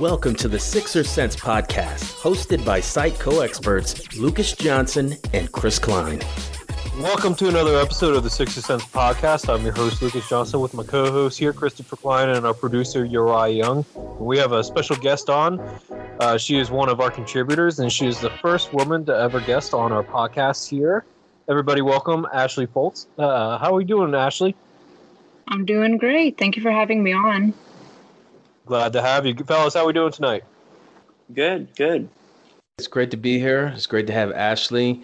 Welcome to the Sixer Sense podcast, hosted by site co experts Lucas Johnson and Chris Klein. Welcome to another episode of the Sixer Sense podcast. I'm your host, Lucas Johnson, with my co host here, Christopher Klein, and our producer, Uriah Young. We have a special guest on. Uh, she is one of our contributors, and she is the first woman to ever guest on our podcast here. Everybody, welcome Ashley Foltz. Uh, how are we doing, Ashley? I'm doing great. Thank you for having me on. Glad to have you, fellas. How are we doing tonight? Good, good. It's great to be here. It's great to have Ashley.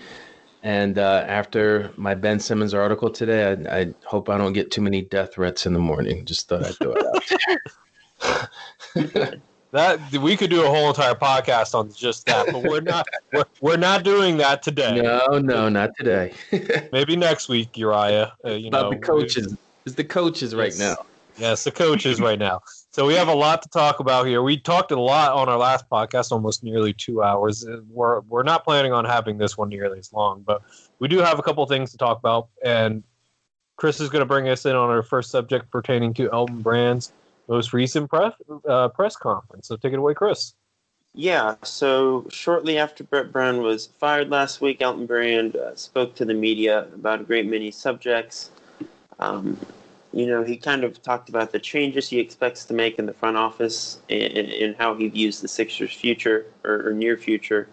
And uh, after my Ben Simmons article today, I, I, hope I don't get too many death threats in the morning. Just thought I'd throw it out there. that we could do a whole entire podcast on just that, but we're not. We're, we're not doing that today. No, no, not today. Maybe next week, Uriah. Uh, you About know, the coaches. It's the coaches right now. Yes, the coaches right now. So we have a lot to talk about here. We talked a lot on our last podcast, almost nearly two hours. We're we're not planning on having this one nearly as long, but we do have a couple things to talk about. And Chris is going to bring us in on our first subject pertaining to Elton Brand's most recent press uh, press conference. So take it away, Chris. Yeah. So shortly after Brett Brown was fired last week, Elton Brand uh, spoke to the media about a great many subjects. Um, you know, he kind of talked about the changes he expects to make in the front office and, how he views the Sixers' future or, or near future.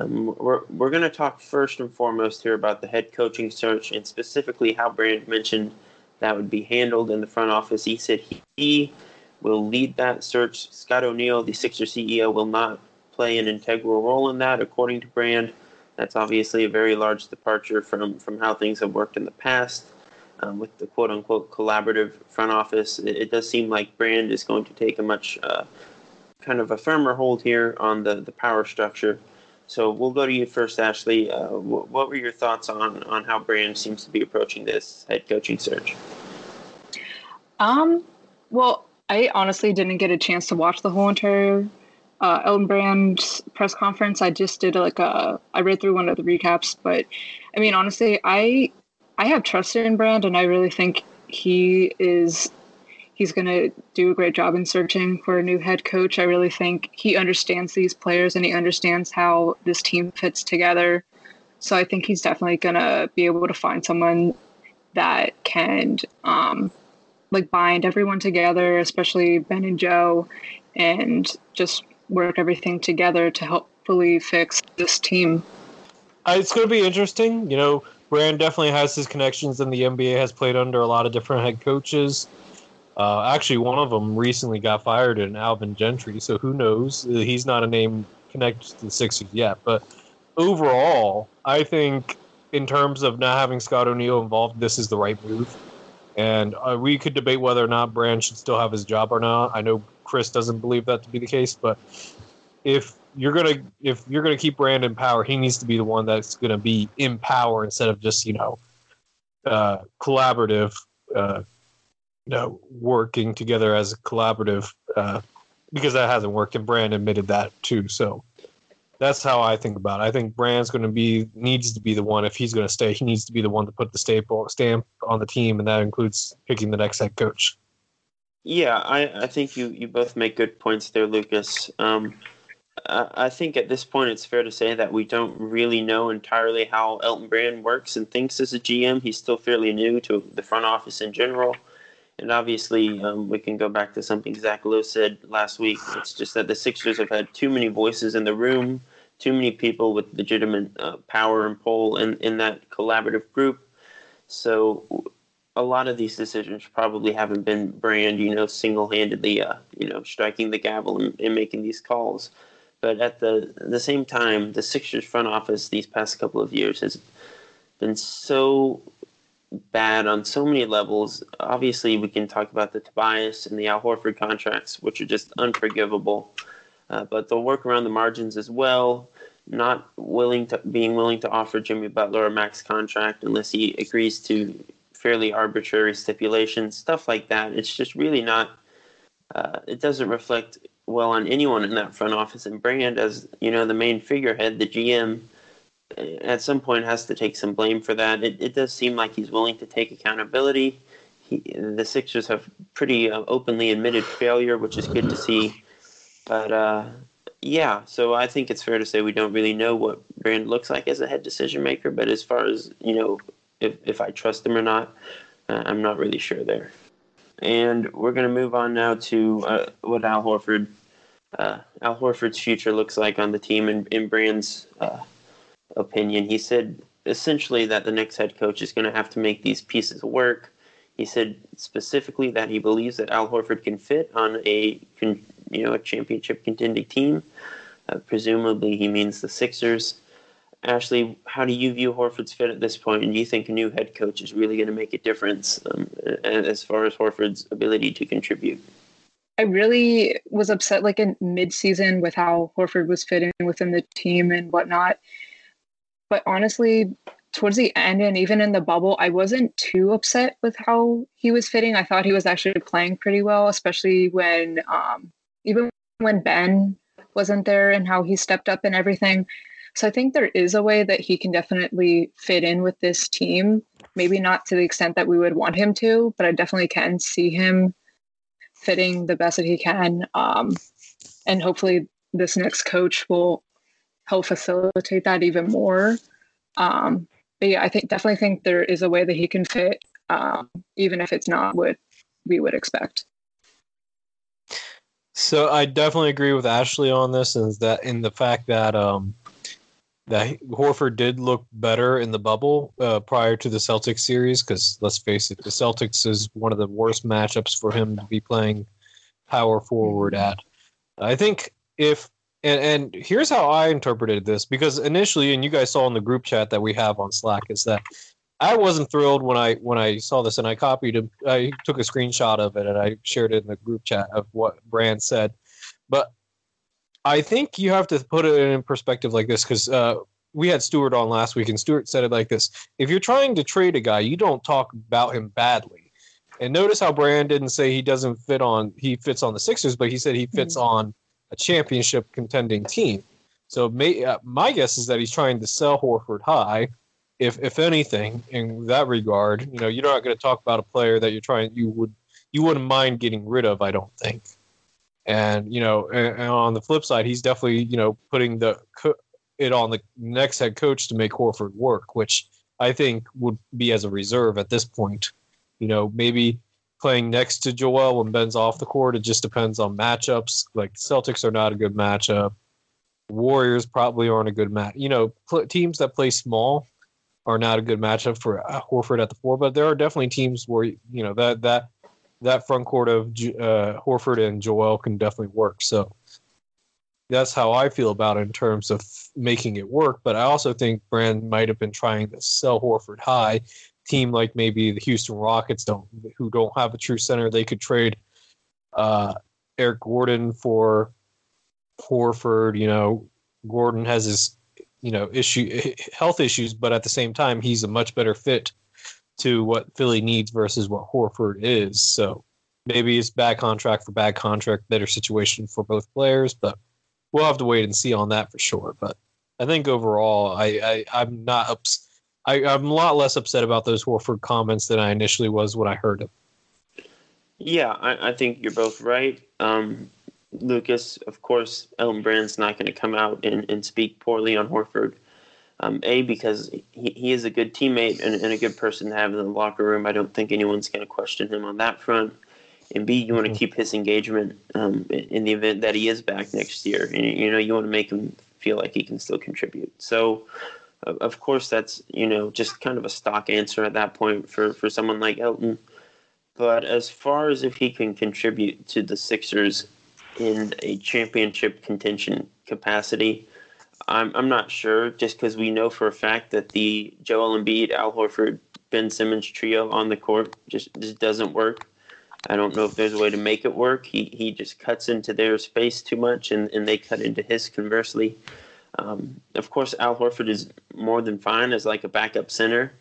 Um, we're we're going to talk first and foremost here about the head coaching search and specifically how Brand mentioned that would be handled in the front office. He said he will lead that search. Scott O'Neill, the Sixers CEO, will not play an integral role in that, according to Brand. That's obviously a very large departure from, from how things have worked in the past um, with the quote unquote collaborative front office, it, it, does seem like Brand is going to take a much uh, kind of a firmer hold here on the, the power structure. So we'll go to you first, Ashley. Uh, w- what were your thoughts on, on how Brand seems to be approaching this head coaching search? Um, well, I honestly didn't get a chance to watch the whole entire uh, Elton Brand press conference. I just did like a, I read through one of the recaps, but I mean, honestly, I I have trust in Brand, and I really think he is he's going to do a great job in searching for a new head coach. I really think he understands these players and he understands how this team fits together. So I think he's definitely going to be able to find someone that can um, like bind everyone together, especially Ben and Joe, and just work everything together to helpfully fix this team. Uh, it's going to be interesting. You know, Brand definitely has his connections in the NBA. Has played under a lot of different head coaches. Uh, actually, one of them recently got fired in Alvin Gentry. So who knows? He's not a name connected to the Sixers yet. But overall, I think in terms of not having Scott O'Neill involved, this is the right move. And uh, we could debate whether or not Brand should still have his job or not. I know Chris doesn't believe that to be the case, but if you're gonna if you're gonna keep Brand in power, he needs to be the one that's gonna be in power instead of just you know uh, collaborative, uh, you know, working together as a collaborative uh, because that hasn't worked, and Brand admitted that too. So that's how I think about it. I think Brand's going to be needs to be the one if he's going to stay. He needs to be the one to put the staple stamp on the team, and that includes picking the next head coach. Yeah, I, I think you, you both make good points there, Lucas. Um, I think at this point it's fair to say that we don't really know entirely how Elton Brand works and thinks as a GM. He's still fairly new to the front office in general. And obviously, um, we can go back to something Zach Lowe said last week. It's just that the Sixers have had too many voices in the room, too many people with legitimate uh, power and pull in, in that collaborative group. So a lot of these decisions probably haven't been Brand, you know, single handedly, uh, you know, striking the gavel and, and making these calls. But at the the same time, the Sixers front office these past couple of years has been so bad on so many levels. Obviously, we can talk about the Tobias and the Al Horford contracts, which are just unforgivable. Uh, but they'll work around the margins as well. Not willing to being willing to offer Jimmy Butler a max contract unless he agrees to fairly arbitrary stipulations, stuff like that. It's just really not. Uh, it doesn't reflect well on anyone in that front office and Brand as you know the main figurehead, the GM. At some point, has to take some blame for that. It, it does seem like he's willing to take accountability. He, the Sixers have pretty uh, openly admitted failure, which is good to see. But uh, yeah, so I think it's fair to say we don't really know what Brand looks like as a head decision maker. But as far as you know, if if I trust him or not, uh, I'm not really sure there. And we're going to move on now to uh, what Al Horford, uh, Al Horford's future looks like on the team in, in Brand's uh, opinion. He said essentially that the next head coach is going to have to make these pieces work. He said specifically that he believes that Al Horford can fit on a you know a championship contending team. Uh, presumably, he means the Sixers. Ashley, how do you view Horford's fit at this point? And do you think a new head coach is really going to make a difference um, as far as Horford's ability to contribute? I really was upset, like in mid-season, with how Horford was fitting within the team and whatnot. But honestly, towards the end and even in the bubble, I wasn't too upset with how he was fitting. I thought he was actually playing pretty well, especially when um, even when Ben wasn't there and how he stepped up and everything. So I think there is a way that he can definitely fit in with this team. Maybe not to the extent that we would want him to, but I definitely can see him fitting the best that he can. Um, and hopefully, this next coach will help facilitate that even more. Um, but yeah, I think definitely think there is a way that he can fit, um, even if it's not what we would expect. So I definitely agree with Ashley on this, and that in the fact that um, that Horford did look better in the bubble uh, prior to the Celtics series. Because let's face it, the Celtics is one of the worst matchups for him to be playing power forward at. I think if and and here's how I interpreted this because initially, and you guys saw in the group chat that we have on Slack, is that I wasn't thrilled when I when I saw this and I copied it. I took a screenshot of it and I shared it in the group chat of what Brand said. But I think you have to put it in perspective like this because uh, we had Stewart on last week, and Stewart said it like this: If you're trying to trade a guy, you don't talk about him badly. And notice how Brand didn't say he doesn't fit on he fits on the Sixers, but he said he fits mm-hmm. on a championship contending team. So may, uh, my guess is that he's trying to sell Horford high. If if anything, in that regard, you know, you're not going to talk about a player that you're trying you would you wouldn't mind getting rid of. I don't think. And you know, and, and on the flip side, he's definitely you know putting the it on the next head coach to make Horford work, which I think would be as a reserve at this point. You know, maybe playing next to Joel when Ben's off the court. It just depends on matchups. Like Celtics are not a good matchup. Warriors probably aren't a good match. You know, pl- teams that play small are not a good matchup for uh, Horford at the four. But there are definitely teams where you know that that that front court of uh, Horford and Joel can definitely work. So that's how I feel about it in terms of making it work. But I also think Brand might have been trying to sell Horford high. Team like maybe the Houston Rockets don't, who don't have a true center, they could trade uh, Eric Gordon for Horford. You know, Gordon has his you know issue health issues, but at the same time, he's a much better fit to what Philly needs versus what Horford is. So maybe it's bad contract for bad contract, better situation for both players, but we'll have to wait and see on that for sure. But I think overall, I, I am not ups- I, I'm a lot less upset about those Horford comments than I initially was when I heard them. Yeah, I, I think you're both right. Um, Lucas, of course, Elton Brand's not going to come out and, and speak poorly on Horford. Um, a because he, he is a good teammate and, and, a good person to have in the locker room. I don't think anyone's going to question him on that front. And B, you want to mm-hmm. keep his engagement um, in the event that he is back next year. And, you know, you want to make him feel like he can still contribute. So, of course, that's you know just kind of a stock answer at that point for for someone like Elton. But as far as if he can contribute to the Sixers in a championship contention capacity, I'm I'm not sure. Just because we know for a fact that the Joel Embiid, Al Horford, Ben Simmons trio on the court just just doesn't work. I don't know if there's a way to make it work. He he just cuts into their space too much, and, and they cut into his conversely. Um, of course, Al Horford is more than fine as like a backup center.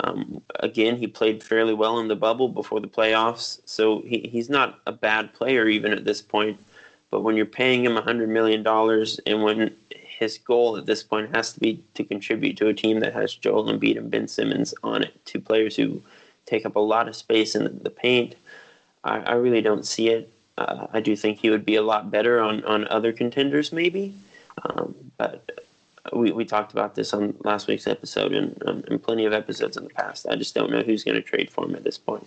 Um, again, he played fairly well in the bubble before the playoffs, so he, he's not a bad player even at this point. But when you're paying him $100 million and when his goal at this point has to be to contribute to a team that has Joel Embiid and Ben Simmons on it, two players who take up a lot of space in the, paint, I, I really don't see it. Uh, I do think he would be a lot better on, on other contenders, maybe. Um, but we, we talked about this on last week's episode and, um, and plenty of episodes in the past. I just don't know who's going to trade for him at this point.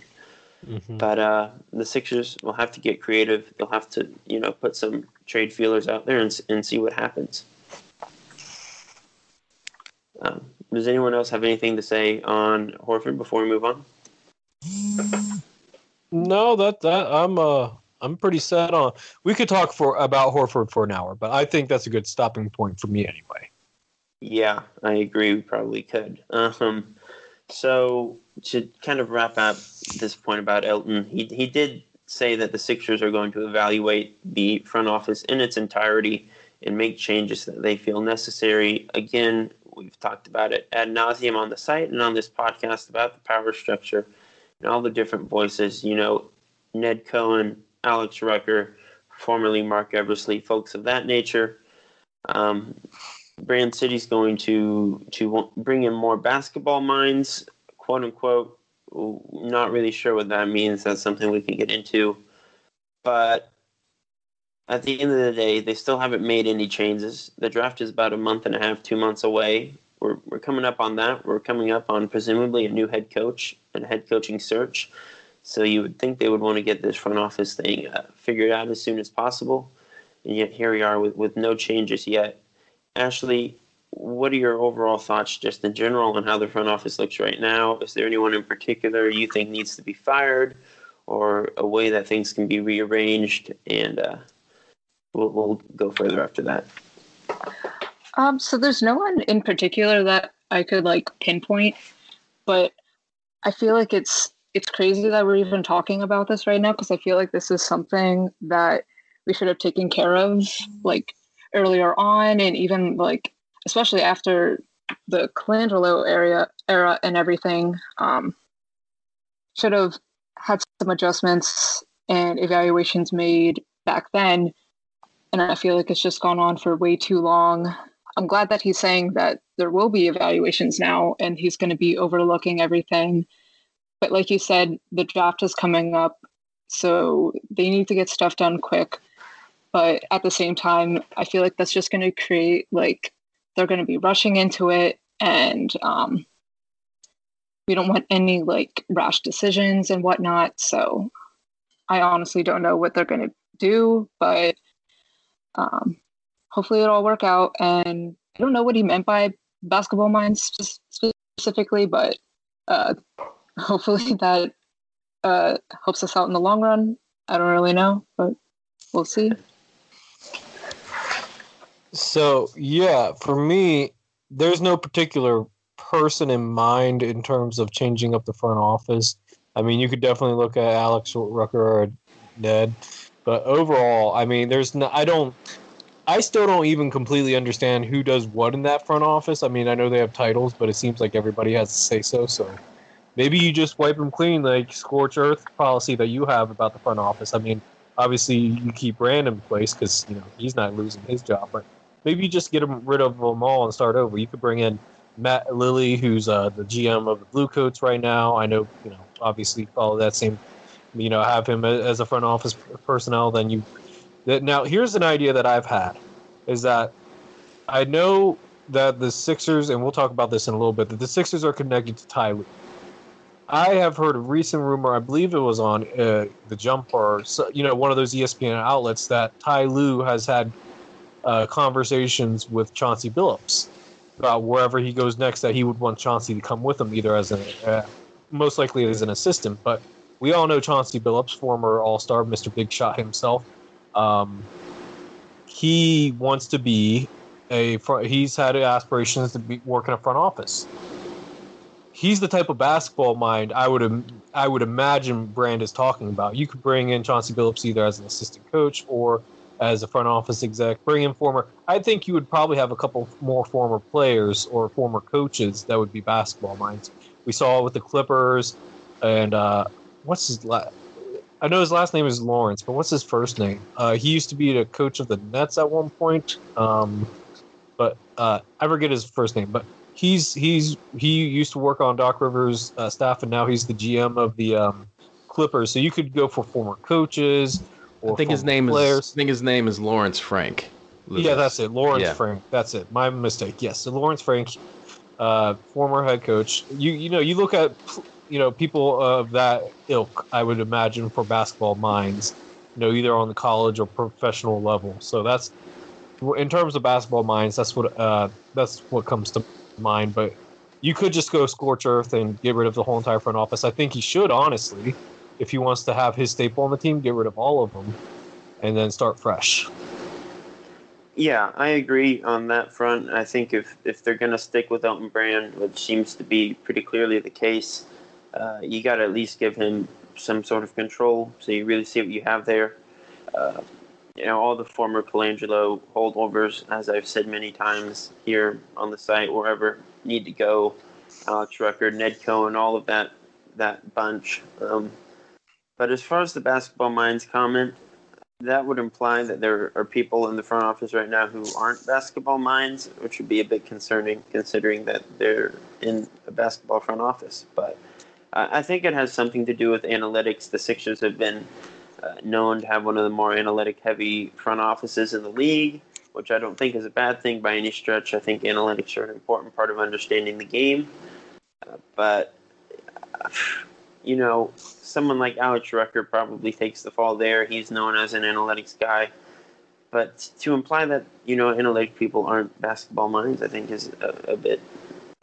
Mm-hmm. But uh, the Sixers will have to get creative. They'll have to, you know, put some trade feelers out there and, and see what happens. Um, does anyone else have anything to say on Horford before we move on? No, that that I'm uh I'm pretty set on. We could talk for about Horford for an hour, but I think that's a good stopping point for me anyway. Yeah, I agree. We probably could. Um, so to kind of wrap up this point about Elton, he he did say that the Sixers are going to evaluate the front office in its entirety and make changes that they feel necessary. Again, we've talked about it ad nauseum on the site and on this podcast about the power structure and all the different voices. You know, Ned Cohen, Alex Rucker, formerly Mark Eversley, folks of that nature. Um, Brand City's going to to bring in more basketball minds, quote unquote. Not really sure what that means. That's something we can get into. But at the end of the day, they still haven't made any changes. The draft is about a month and a half, two months away. We're, we're coming up on that. We're coming up on presumably a new head coach and head coaching search. So you would think they would want to get this front office thing uh, figured out as soon as possible. And yet here we are with, with no changes yet. Ashley, what are your overall thoughts just in general on how the front office looks right now? Is there anyone in particular you think needs to be fired or a way that things can be rearranged? And uh, we'll, we'll go further after that. Um, so there's no one in particular that I could like pinpoint, but I feel like it's it's crazy that we're even talking about this right now because I feel like this is something that we should have taken care of like earlier on and even like especially after the Colangelo area era and everything um, should have had some adjustments and evaluations made back then and I feel like it's just gone on for way too long. I'm glad that he's saying that there will be evaluations now and he's going to be overlooking everything. But like you said, the draft is coming up, so they need to get stuff done quick. But at the same time, I feel like that's just going to create like they're going to be rushing into it and um, we don't want any like rash decisions and whatnot. So I honestly don't know what they're going to do, but um, hopefully it'll all work out. And I don't know what he meant by basketball minds specifically, but uh, hopefully that uh, helps us out in the long run. I don't really know, but we'll see. So yeah, for me, there's no particular person in mind in terms of changing up the front office. I mean, you could definitely look at Alex Rucker or Ned, but overall, I mean, there's no. I don't. I still don't even completely understand who does what in that front office. I mean, I know they have titles, but it seems like everybody has to say so. So maybe you just wipe them clean, like scorch earth policy that you have about the front office. I mean, obviously you keep Brandon in place because you know he's not losing his job, but maybe you just get him rid of them all and start over. You could bring in Matt Lilly, who's uh, the GM of the Bluecoats right now. I know, you know, obviously follow that same, you know, have him as a front office personnel. Then you, now here's an idea that I've had, is that I know that the Sixers, and we'll talk about this in a little bit, that the Sixers are connected to Ty Lue. I have heard a recent rumor, I believe it was on uh, the Jump or you know one of those ESPN outlets that Ty Lue has had uh, conversations with Chauncey Billups about wherever he goes next that he would want Chauncey to come with him, either as an uh, most likely as an assistant. But we all know Chauncey Billups, former All Star, Mr. Big Shot himself. Um, he wants to be a. He's had aspirations to be work in a front office. He's the type of basketball mind I would I would imagine Brand is talking about. You could bring in Chauncey Billups either as an assistant coach or as a front office exec, bring in former. I think you would probably have a couple more former players or former coaches that would be basketball minds. We saw with the Clippers, and uh, what's his last? I know his last name is Lawrence, but what's his first name? Uh, he used to be the coach of the Nets at one point, um, but uh, I forget his first name. But he's he's he used to work on Doc Rivers' uh, staff, and now he's the GM of the um, Clippers. So you could go for former coaches or I think his name players. is. I think his name is Lawrence Frank. Yeah, that's it. Lawrence Yeah. Frank. That's it. My mistake. Yes, so Lawrence Frank, uh, former head coach. You you know you look at you know people of that ilk. I would imagine for basketball minds, you know either on the college or professional level. So that's in terms of basketball minds. That's what uh, that's what comes to mind. But you could just go scorch earth and get rid of the whole entire front office. I think he should honestly, if he wants to have his staple on the team, get rid of all of them, and then start fresh. Yeah, I agree on that front. I think if, if they're going to stick with Elton Brand, which seems to be pretty clearly the case, uh, you got to at least give him some sort of control so you really see what you have there. Uh, you know, all the former Colangelo holdovers, as I've said many times here on the site, wherever need to go. Alex Rucker, Ned Cohen, all of that that bunch. Um, but as far as the basketball minds comment, that would imply that there are people in the front office right now who aren't basketball minds, which would be a bit concerning considering that they're in a basketball front office. But uh, I think it has something to do with analytics. The Sixers have been uh, known to have one of the more analytic heavy front offices in the league, which I don't think is a bad thing by any stretch. I think analytics are an important part of understanding the game. Uh, but, uh, you know, someone like Alex Rucker probably takes the fall there. He's known as an analytics guy. But to imply that, you know, analytic people aren't basketball minds, I think is a, a bit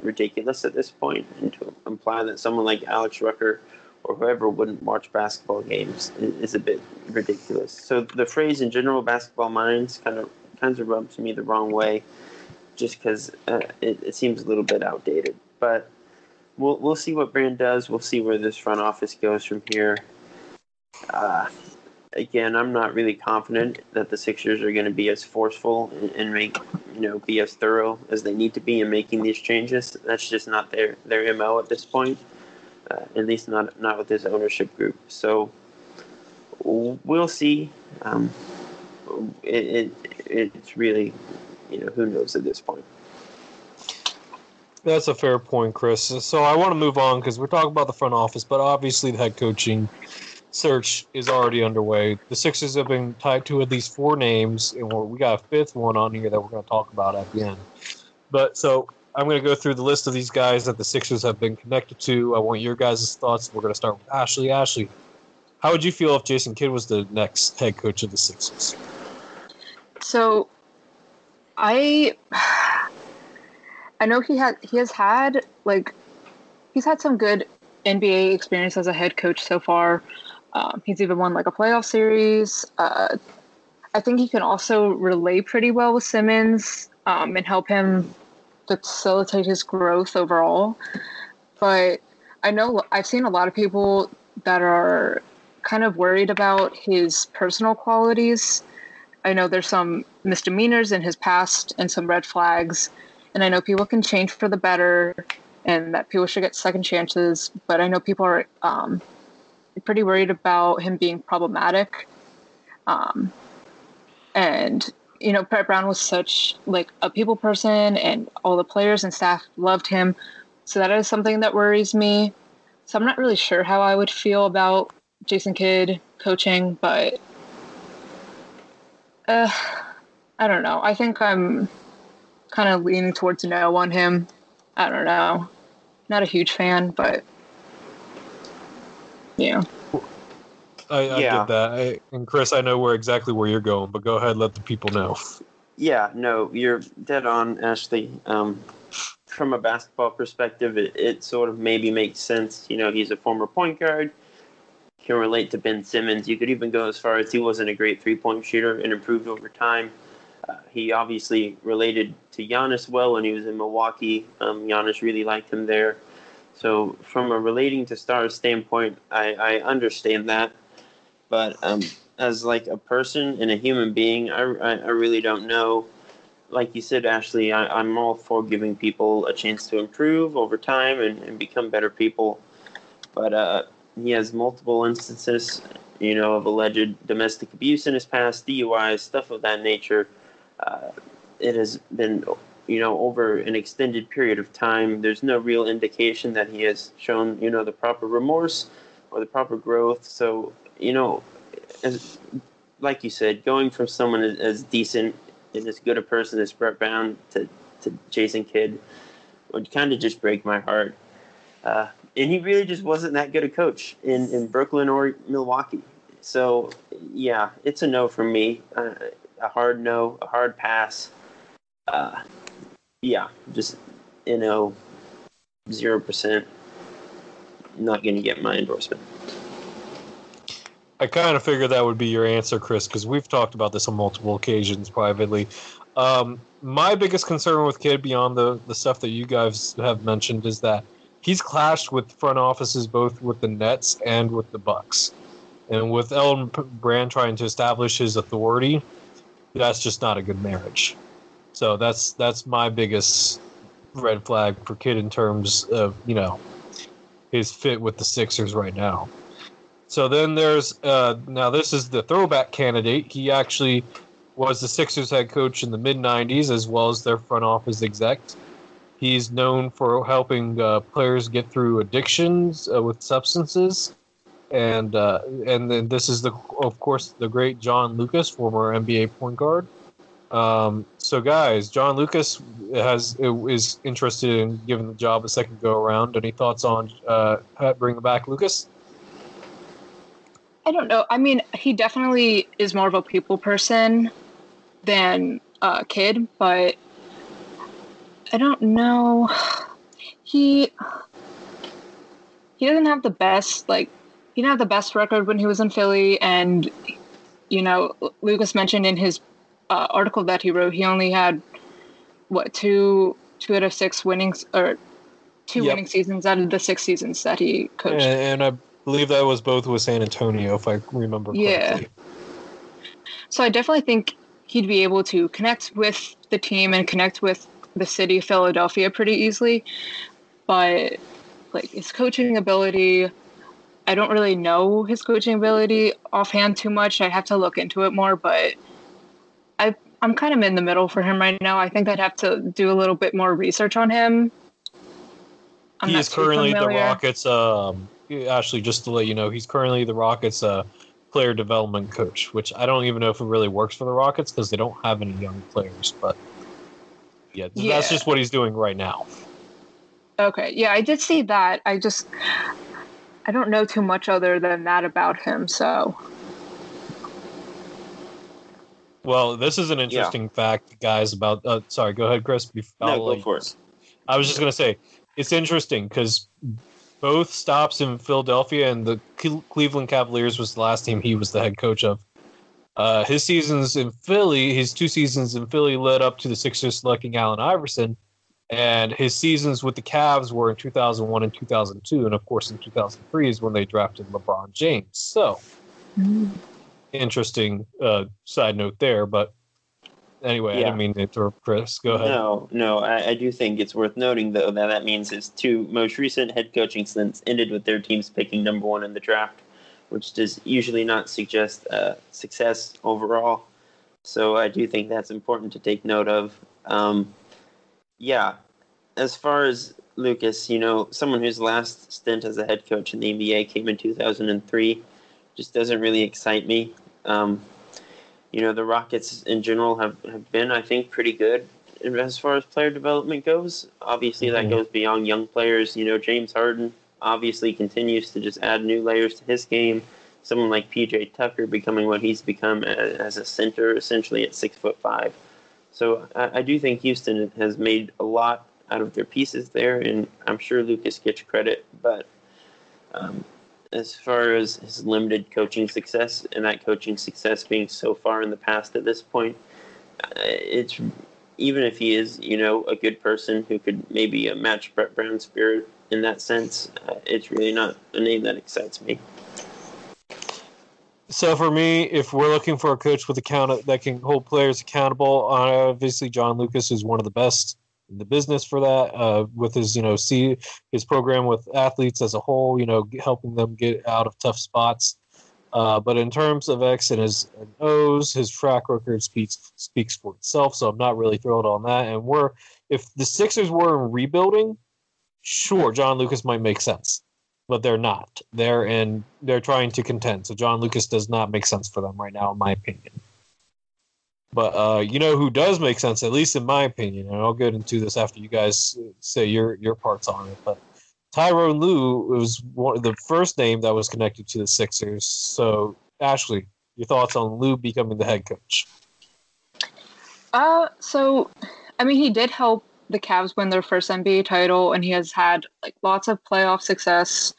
ridiculous at this. And to imply that someone like Alex Rucker or whoever wouldn't watch basketball games is, is a bit ridiculous. So the phrase in general, basketball minds, kind of kind of rubs me the wrong way, just because uh, it, it seems a little bit outdated. But we'll we'll see what Brand does. We'll see where this front office goes from here. Uh, again, I'm not really confident that the Sixers are going to be as forceful and, and make you know be as thorough as they need to be in making these changes. That's just not their their mo at this point. Uh, at least not not with this ownership group. So we'll see. Um, it, it it's really you know who knows at this point. That's a fair point, Chris. So I want to move on because we're talking about the front office, but obviously the head coaching search is already underway. The Sixers have been tied to at least four names, and we got a fifth one on here that we're going to talk about at the end. But so I'm going to go through the list of these guys that the Sixers have been connected to. I want your guys' thoughts. We're going to start with Ashley. Ashley, how would you feel if Jason Kidd was the next head coach of the Sixers? So, I I know he had he has had like he's had some good NBA experience as a head coach so far. Um, he's even won like a playoff series. Uh, I think he can also relate pretty well with Simmons um, and help him facilitate his growth overall. But I know I've seen a lot of people that are kind of worried about his personal qualities. I know there's some misdemeanors in his past and some red flags. And I know people can change for the better and that people should get second chances. But I know people are um, pretty worried about him being problematic. Um, and, you know, Brett Brown was such like a people person and all the players and staff loved him. So that is something that worries me. So I'm not really sure how I would feel about Jason Kidd coaching, but uh, I don't know. I think I'm kind of leaning towards no on him. I don't know. Not a huge fan, but yeah. I, I Yeah. get that. I, and Chris, I know where exactly where you're going, but go ahead, let the people know. Yeah, no, you're dead on, Ashley. Um, from a basketball perspective, it, it sort of maybe makes sense. You know, he's a former point guard, can relate to Ben Simmons. You could even go as far as he wasn't a great three point shooter and improved over time. Uh, he obviously related to Giannis well when he was in Milwaukee. Um, Giannis really liked him there. So, from a relating to stars standpoint, I, I understand that. But um, as like a person and a human being, I, I, I really don't know. Like you said, Ashley, I, I'm all for giving people a chance to improve over time and, and become better people. But uh, he has multiple instances, you know, of alleged domestic abuse in his past, DUIs, stuff of that nature. Uh, it has been, you know, over an extended period of time. There's no real indication that he has shown, you know, the proper remorse or the proper growth. So, you know, as like you said, going from someone as, as decent and as good a person as Brett Brown to, to Jason Kidd would kind of just break my heart. Uh, and he really just wasn't that good a coach in, in Brooklyn or Milwaukee. So, yeah, it's a no from me. Uh, a hard no, a hard pass. Uh, yeah, just, you know, 0%. Not going to get my endorsement. I kind of figured that would be your answer, Chris, because we've talked about this on multiple occasions privately. Um, my biggest concern with Kidd, beyond the, the stuff that you guys have mentioned, is that he's clashed with front offices both with the Nets and with the Bucks. And with Elton Brand trying to establish his authority, that's just not a good marriage. So that's that's my biggest red flag for Kidd in terms of you know his fit with the Sixers right now. So then there's uh, now this is the throwback candidate. He actually was the Sixers head coach in the mid '90s as well as their front office exec. He's known for helping uh, players get through addictions uh, with substances, and uh, and then this is the of course the great John Lucas, former NBA point guard. Um, so guys, John Lucas has is interested in giving the job a second go around. Any thoughts on uh, bringing back Lucas? I don't know. I mean, he definitely is more of a people person than a kid, but I don't know. He he doesn't have the best like he didn't have the best record when he was in Philly, and you know Lucas mentioned in his uh, article that he wrote he only had what two two out of six winnings or two yep. winning seasons out of the six seasons that he coached. And, and I believe that was both with San Antonio, if I remember correctly. Yeah. So I definitely think he'd be able to connect with the team and connect with the city of Philadelphia pretty easily. But like his coaching ability, I don't really know his coaching ability offhand too much. I have to look into it more, but I I'm kind of in the middle for him right now. I think I'd have to do a little bit more research on him. I'm he is currently familiar. the Rockets um, Ashley, just to let you know, he's currently the Rockets' uh, player development coach, which I don't even know if it really works for the Rockets because they don't have any young players. But yeah, yeah, that's just what he's doing right now. Okay, yeah, I did see that. I just I don't know too much other than that about him, so. Well, this is an interesting yeah. fact, guys. About uh, sorry, go ahead, Chris. no, go for it. I was just gonna say it's interesting because both stops in Philadelphia, and the Cleveland Cavaliers was the last team he was the head coach of. Uh, his seasons in Philly, his two seasons in Philly led up to the Sixers selecting Allen Iverson, and his seasons with the Cavs were in 2001 and 2002, and of course in 2003 is when they drafted LeBron James. So, mm. Interesting uh, side note there, but Anyway, yeah. I didn't mean to interrupt Chris. Go ahead. No, no, I, I, do think it's worth noting though that that means his two most recent head coaching stints ended with their teams picking number one in the draft, which does usually not suggest uh, success overall. So I do think that's important to take note of. Um, yeah, as far as Lucas, you know, someone whose last stint as a head coach in the NBA came in 2003 just doesn't really excite me. Um, you know, the Rockets in general have, have been, I think, pretty good as far as player development goes. Obviously, that goes beyond young players. You know, James Harden obviously continues to just add new layers to his game. Someone like PJ Tucker becoming what he's become as a center, essentially at six foot five. So I, I do think Houston has made a lot out of their pieces there, and I'm sure Lucas gets credit. But um, as far as his limited coaching success and that coaching success being so far in the past at this point, uh, it's even if he is, you know, a good person who could maybe match Brett Brown's spirit in that sense, uh, it's really not a name that excites me. So for me, if we're looking for a coach with account that can hold players accountable, obviously John Lucas is one of the best in the business for that uh, with his you know see his program with athletes as a whole you know helping them get out of tough spots uh, but in terms of X and his and O's, his track record speaks speaks for itself. So I'm not really thrilled on that. And we're if the Sixers were rebuilding, sure, John Lucas might make sense. but they're not. They're in. They're trying to contend. So John Lucas does not make sense for them right now, in my opinion. But uh, you know who does make sense, at least in my opinion, and I'll get into this after you guys say your your parts on it. But Tyronn Lue was one of the first name that was connected to the Sixers. So Ashley, your thoughts on Lue becoming the head coach? Uh, so, I mean, he did help the Cavs win their first NBA title, and he has had like lots of playoff success.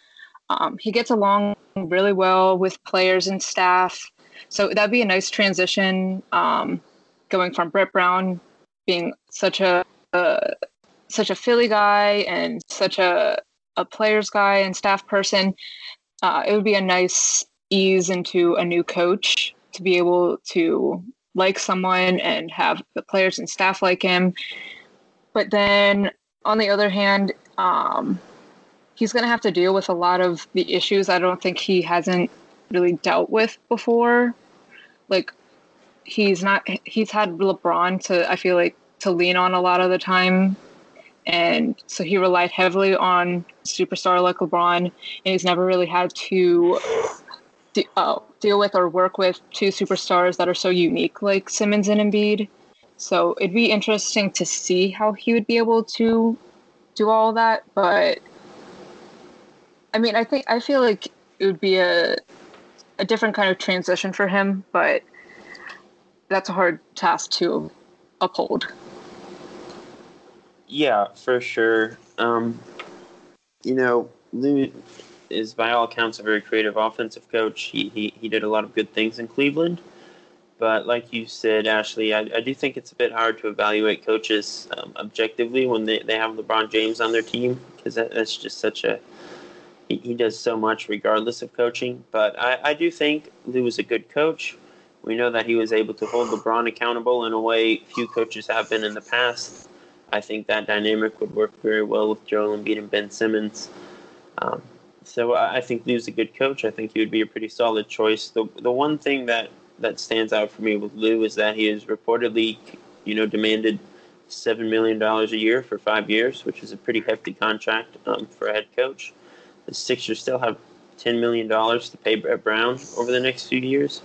Um, he gets along really well with players and staff, so that'd be a nice transition. Um, going from Brett Brown being such a uh, such a Philly guy and such a a players guy and staff person, uh, it would be a nice ease into a new coach to be able to like someone and have the players and staff like him. But then on the other hand, um, he's going to have to deal with a lot of the issues I don't think he hasn't really dealt with before. Like he's not he's had LeBron to I feel like to lean on a lot of the time. And so he relied heavily on superstar like LeBron, and he's never really had to de- uh, deal with or work with two superstars that are so unique like Simmons and Embiid. So it'd be interesting to see how he would be able to do all that. But I mean, I think I feel like it would be a a different kind of transition for him, but that's a hard task to uphold. Yeah, for sure. Um, you know, Lue is by all accounts a very creative offensive coach. He, he, he did a lot of good things in Cleveland. But like you said, Ashley, I, I do think it's a bit hard to evaluate coaches um, objectively when they, they have LeBron James on their team because that, that's just such a he, he does so much regardless of coaching. But I, I do think Lue was a good coach. We know that he was able to hold LeBron accountable in a way few coaches have been in the past. I think that dynamic would work very well with Joel Embiid and Ben Simmons. Um, so I think Lue's a good coach. I think he would be a pretty solid choice. The the one thing that that stands out for me with Lue is that he is reportedly, you know, demanded seven million dollars a year for five years, which is a pretty hefty contract um, for a head coach. The Sixers still have ten million dollars to pay Brett Brown over the next few years,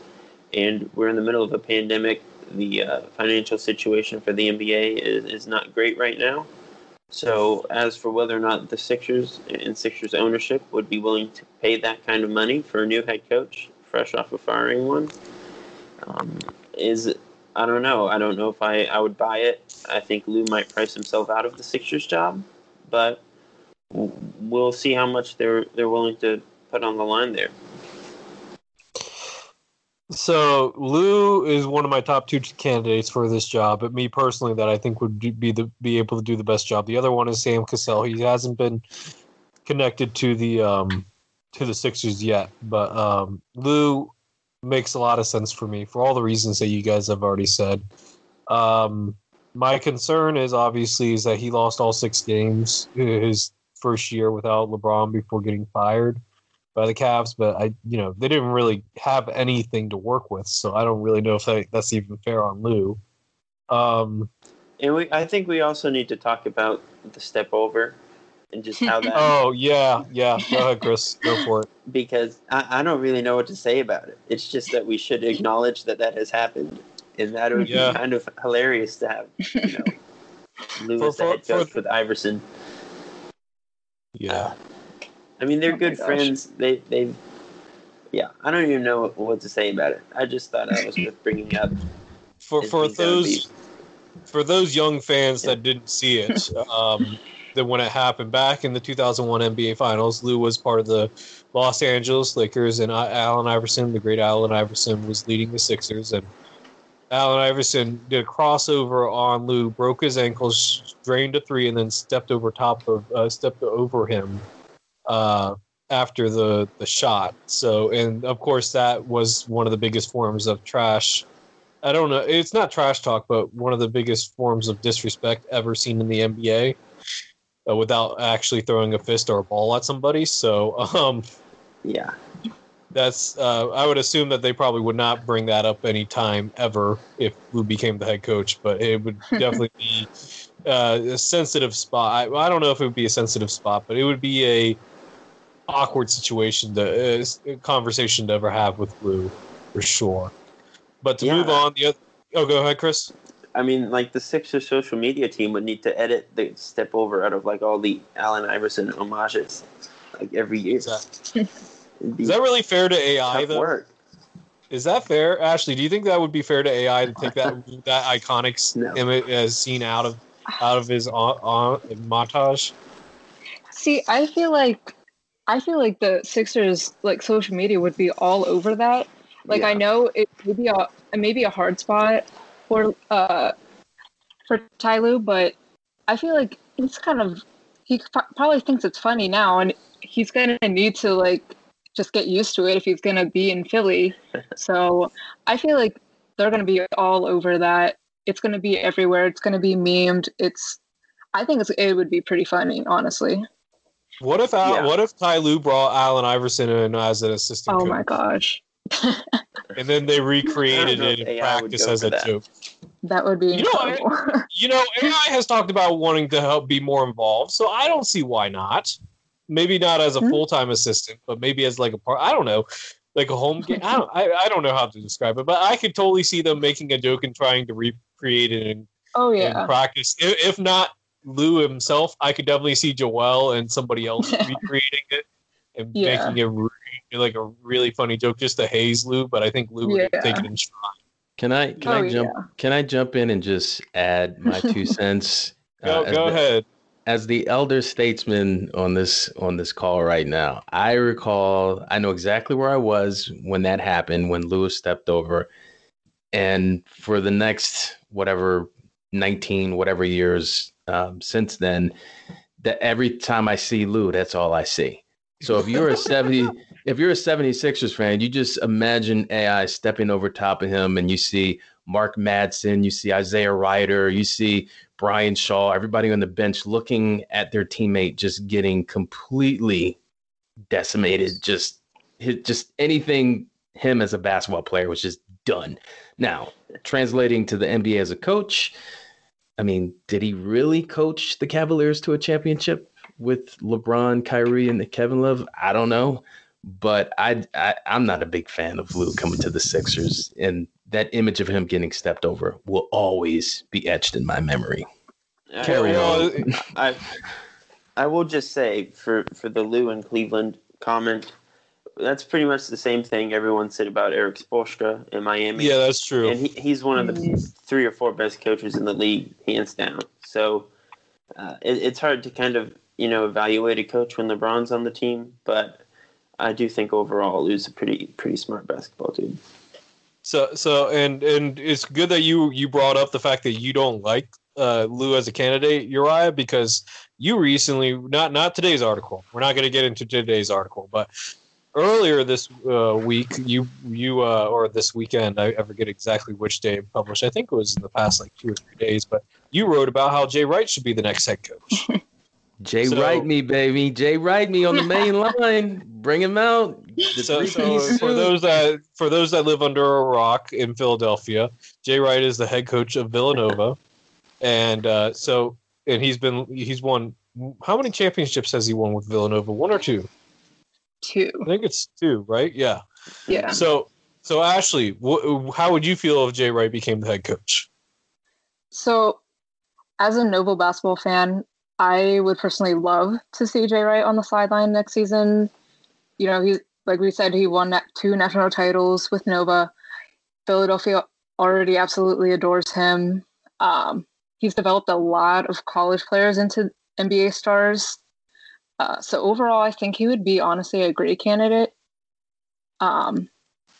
and we're in the middle of a pandemic. The uh, financial situation for the NBA is, is not great right now. So, as for whether or not the Sixers and Sixers ownership would be willing to pay that kind of money for a new head coach, fresh off of firing one, um, is I don't know. I don't know if I, I would buy it. I think Lue might price himself out of the Sixers job, but we'll see how much they're they're willing to put on the line there. So Lue is one of my top two candidates for this job, but me personally, that I think would be the be able to do the best job. The other one is Sam Cassell. He hasn't been connected to the um, to the Sixers yet, but um, Lue makes a lot of sense for me for all the reasons that you guys have already said. Um, my concern is obviously is that he lost all six games his first year without LeBron before getting fired by the Cavs, but I, you know, they didn't really have anything to work with, so I don't really know if that, that's even fair on Lue. Um, and we, I think we also need to talk about the step over and just how that. oh yeah, yeah. Go ahead, Chris. Go for it. Because I, I don't really know what to say about it. It's just that we should acknowledge that that has happened, and that would yeah. be kind of hilarious to have, you know, Lue as the head coach with Iverson. Yeah. Uh, I mean, they're oh good friends. They they, yeah. I don't even know what, to say about it. I just thought I was worth bringing up. For for those for those young fans yeah. that didn't see it, um, that when it happened back in the 2001 NBA Finals, Lue was part of the Los Angeles Lakers, and Allen Iverson, the great Allen Iverson, was leading the Sixers, and Allen Iverson did a crossover on Lue, broke his ankles, drained a three, and then stepped over top of uh, stepped over him uh, after the the shot. So, and of course, that was one of the biggest forms of trash. I don't know. It's not trash talk, but one of the biggest forms of disrespect ever seen in the NBA, uh, without actually throwing a fist or a ball at somebody. So, um, yeah, that's. Uh, I would assume that they probably would not bring that up any time ever if Lue became the head coach, but it would definitely be uh, a sensitive spot. I, I don't know if it would be a sensitive spot, but it would be a awkward situation, to, uh, conversation to ever have with Lue, for sure. But to Yeah. move on, the other, oh, go ahead, Chris. I mean, like the Sixers social media team would need to edit the step over out of like all the Allen Iverson homages, like every year. Is that, is that really fair to AI though? work. Is that fair, Ashley? Do you think that would be fair to AI to take that that iconic No. image uh, as seen out of out of his on, on montage? See, I feel like I feel like the Sixers like social media would be all over that. Like I know it may be a it may be a hard spot for uh for Ty Lue, but I feel like he's kind of he probably thinks it's funny now, and he's gonna need to like just get used to it if he's gonna be in Philly. so I feel like they're gonna be all over that. It's gonna be everywhere. It's gonna be memed. It's I think it's, it would be pretty funny, honestly. What if Al, Yeah. what if Ty Lue brought Allen Iverson in as an assistant Oh coach, my gosh, and then they recreated it in AI practice as a that. joke? that would be You know, I- incredible. You know, AI has talked about wanting to help be more involved, so I don't see why not. Maybe not as a Hmm. full time assistant, but maybe as like a part. I don't know, like a home game. I don't. I, I don't know how to describe it, but I could totally see them making a joke and trying to recreate it in, oh in yeah, practice. If, if not Lue himself, I could definitely see Joel and somebody else recreating it and Yeah. making it re- like a really funny joke just to haze Lue. But I think Lue would Yeah. take it in stride. Can I can oh I jump yeah. can I jump in and just add my two cents? Go, uh, go the- ahead. as the elder statesman on this on this call right now, I recall I know exactly where I was when that happened when Lewis stepped over, and for the next whatever nineteen whatever years um, since then, that every time I see Lue, that's all I see. So if you're a seventy if you're a 76ers fan, you just imagine AI stepping over top of him and you see Mark Madsen, you see Isaiah Rider, you see Brian Shaw, everybody on the bench looking at their teammate just getting completely decimated. Just just anything him as a basketball player was just done. Now, translating to the NBA as a coach, I mean, did he really coach the Cavaliers to a championship with LeBron, Kyrie, and Kevin Love? I don't know. But I, I I'm not a big fan of Lue coming to the Sixers, and that image of him getting stepped over will always be etched in my memory. I- Carry on. I I will just say for for the Lue and Cleveland comment, that's pretty much the same thing everyone said about Erik Spoelstra in Miami. yeah, that's true. and he, he's one of the three or four best coaches in the league, hands down. So uh, it, it's hard to kind of you know evaluate a coach when LeBron's on the team, but I do think overall Lue's a pretty pretty smart basketball dude. So so and and it's good that you you brought up the fact that you don't like uh, Lou as a candidate, Uriah, because you recently not not today's article. We're not going to get into today's article, but earlier this uh, week, you you uh, or this weekend, I, I forget exactly which day it published. I think it was in the past like two or three days, but you wrote about how Jay Wright should be the next head coach. Jay So- Wright me, baby. Jay Wright me on the main line. Bring him out. So, so for those that for those that live under a rock in Philadelphia, Jay Wright is the head coach of Villanova, and uh, so and he's been he's won how many championships has he won with Villanova? One or two? Two. I think it's two, right? Yeah. Yeah. So so Ashley, wh- how would you feel if Jay Wright became the head coach? So, as a Nova basketball fan, I would personally love to see Jay Wright on the sideline next season. You know, he's like we said, he won two national titles with Nova. Philadelphia already absolutely adores him. Um, he's developed a lot of college players into NBA stars. Uh, so overall, I think he would be honestly a great candidate um,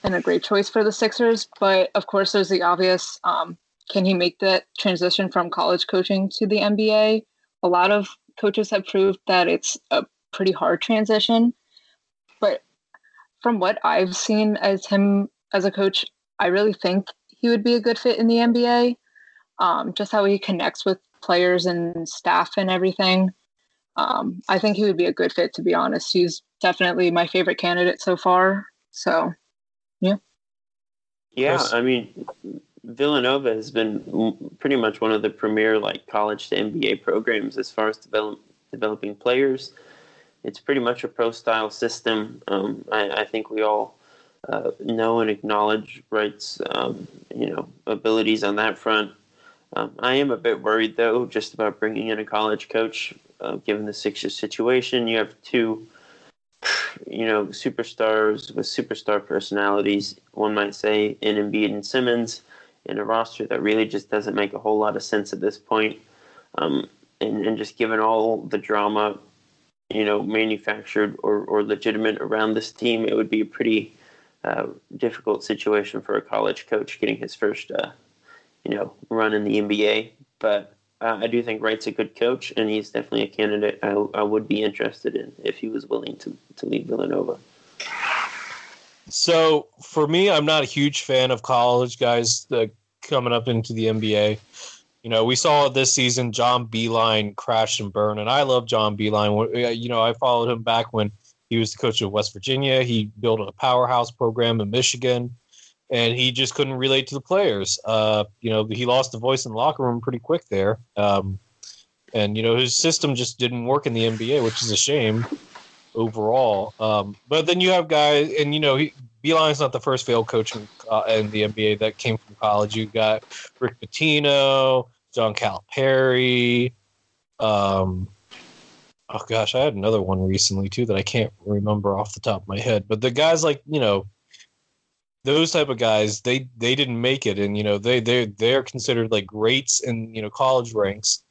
and a great choice for the Sixers. But of course, there's the obvious. Um, can he make that transition from college coaching to the NBA? A lot of coaches have proved that it's a pretty hard transition. But from what I've seen as him as a coach, I really think he would be a good fit in the NBA. Um, just how he connects with players and staff and everything. Um, I think he would be a good fit, to be honest. He's definitely my favorite candidate so far. So, Yeah, Chris? I mean, Villanova has been pretty much one of the premier like college to NBA programs as far as develop, developing players. it's pretty much a pro style system. Um, I, I, think we all uh, know and acknowledge Wright's um, you know abilities on that front. Um, I am a bit worried though, just about bringing in a college coach, uh, given the Sixers situation. You have two, you know, superstars with superstar personalities. One might say in Embiid and Simmons, in a roster that really just doesn't make a whole lot of sense at this point. Um, and, and just given all the drama, you know, manufactured or, or legitimate around this team, it would be a pretty uh, difficult situation for a college coach getting his first, uh, you know, run in the NBA. But uh, I do think Wright's a good coach, and he's definitely a candidate I, I would be interested in if he was willing to, to leave Villanova. So for me, I'm not a huge fan of college guys uh, coming up into the NBA. You know, we saw this season John Beilein crash and burn, and I love John Beilein. You know, I followed him back when he was the coach of West Virginia. He built a powerhouse program in Michigan, and he just couldn't relate to the players. Uh, you know, he lost the voice in the locker room pretty quick there. Um, and you know, his system just didn't work in the NBA, which is a shame overall. Um, but then you have guys, and you know, he, Beilein's not the first failed coach in, uh, in, the NBA that came from college. You got Rick Pitino, John Calipari. Um, oh gosh, I had another one recently too that I can't remember off the top of my head. But the guys like you know, those type of guys, they they didn't make it, and you know they they they're considered like greats in you know college ranks.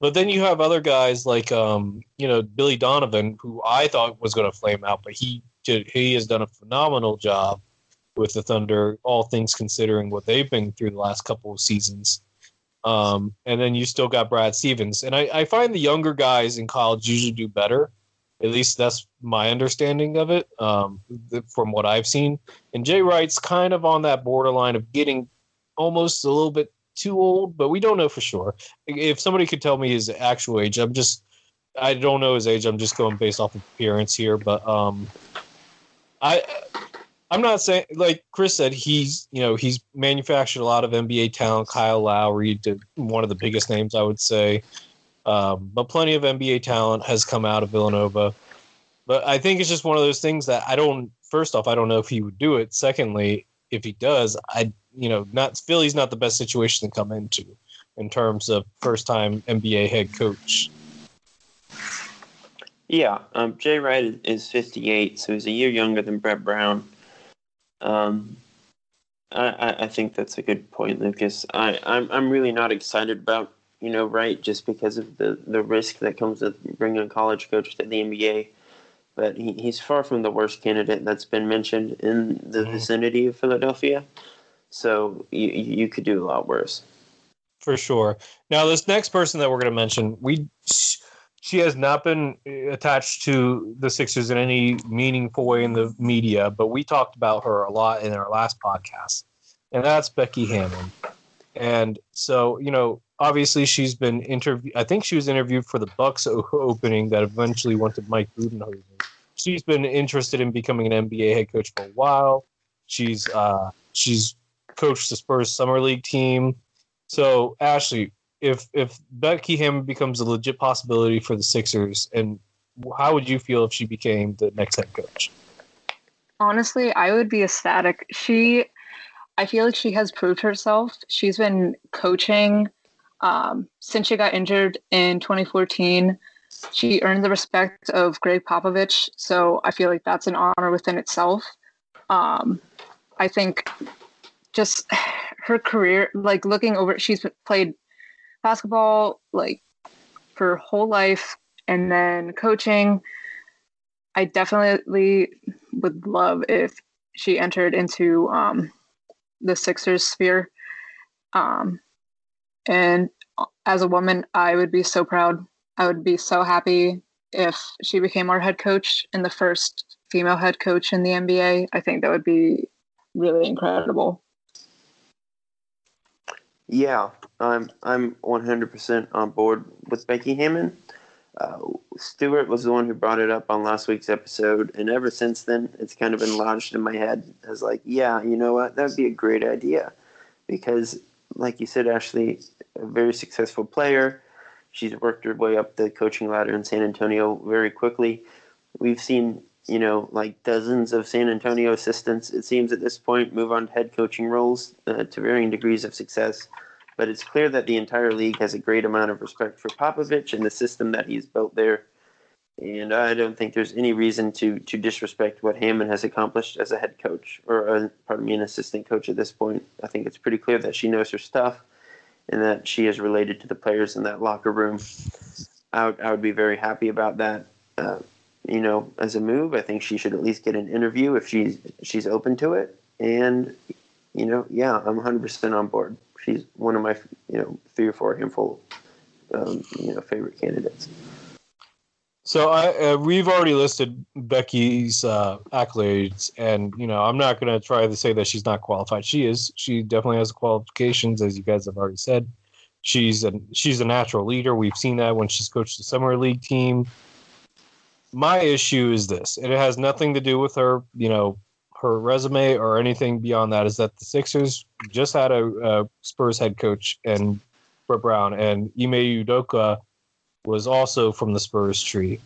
But then you have other guys like um, you know Billy Donovan, who I thought was going to flame out, but he did, he has done a phenomenal job with the Thunder, all things considering what they've been through the last couple of seasons. Um, and then you still got Brad Stevens. And I, I find the younger guys in college usually do better. At least that's my understanding of it um, from what I've seen. And Jay Wright's kind of on that borderline of getting almost a little bit too old, but we don't know for sure. If somebody could tell me his actual age, I'm just, I don't know his age. I'm just going based off of appearance here. But um, I I'm not saying like Chris said he's you know he's manufactured a lot of NBA talent. Kyle Lowry, one of the biggest names I would say, um, but plenty of NBA talent has come out of Villanova. But I think it's just one of those things that I don't. First off, I don't know if he would do it. Secondly, if he does, I you know not Philly's not the best situation to come into in terms of first time NBA head coach. Yeah, um, Jay Wright is 58, so he's a year younger than Brett Brown. Um, I, I think that's a good point, Lucas. I, I'm I'm really not excited about you know Wright, just because of the, the risk that comes with bringing a college coach to the NBA. But he, he's far from the worst candidate that's been mentioned in the mm. vicinity of Philadelphia. So you you could do a lot worse. For sure. Now this next person that we're going to mention, we she has not been attached to the Sixers in any meaningful way in the media, but we talked about her a lot in our last podcast, and that's Becky Hammon. And so, you know, obviously she's been interviewed. I think she was interviewed for the Bucks opening that eventually went to Mike Budenholzer. She's been interested in becoming an NBA head coach for a while. She's uh, she's coached the Spurs summer league team. So, Ashley, if if Becky Hammon becomes a legit possibility for the Sixers, and how would you feel if she became the next head coach? Honestly, I would be ecstatic. She, I feel like she has proved herself. She's been coaching um, since she got injured in 2014. She earned the respect of Gregg Popovich, so I feel like that's an honor within itself. Um, I think just her career, like looking over, she's played basketball like for whole life and then coaching. I definitely would love if she entered into um, the Sixers sphere. Um, and as a woman, I would be so proud. I would be so happy if she became our head coach and the first female head coach in the NBA. I think that would be really incredible. Yeah, I'm I'm 100% on board with Becky Hammon. Uh, Stewart was the one who brought it up on last week's episode, and ever since then, it's kind of been lodged in my head as like, yeah, you know what, that'd be a great idea, because, like you said, Ashley, a very successful player. She's worked her way up the coaching ladder in San Antonio very quickly. we've seen you know like dozens of San Antonio assistants. It seems at this point move on to head coaching roles uh, to varying degrees of success. But it's clear that the entire league has a great amount of respect for Popovich and the system that he's built there. And I don't think there's any reason to to disrespect what Hammon has accomplished as a head coach or, a, pardon me, an assistant coach at this point. I think it's pretty clear that she knows her stuff and that she is related to the players in that locker room. I would, I would be very happy about that. Uh, you know, as a move, I think she should at least get an interview if she's she's open to it. And you know, yeah, I'm 100% on board. She's one of my you know three or four handful um, you know favorite candidates. So I, uh, we've already listed Becky's uh, accolades, and you know I'm not going to try to say that she's not qualified. She is. She definitely has qualifications, as you guys have already said. She's a she's a natural leader. We've seen that when she's coached the summer league team. My issue is this, and it has nothing to do with her, you know, her resume or anything beyond that. Is that the Sixers just had a, a Spurs head coach and Brett Brown and Ime Udoka was also from the Spurs tree.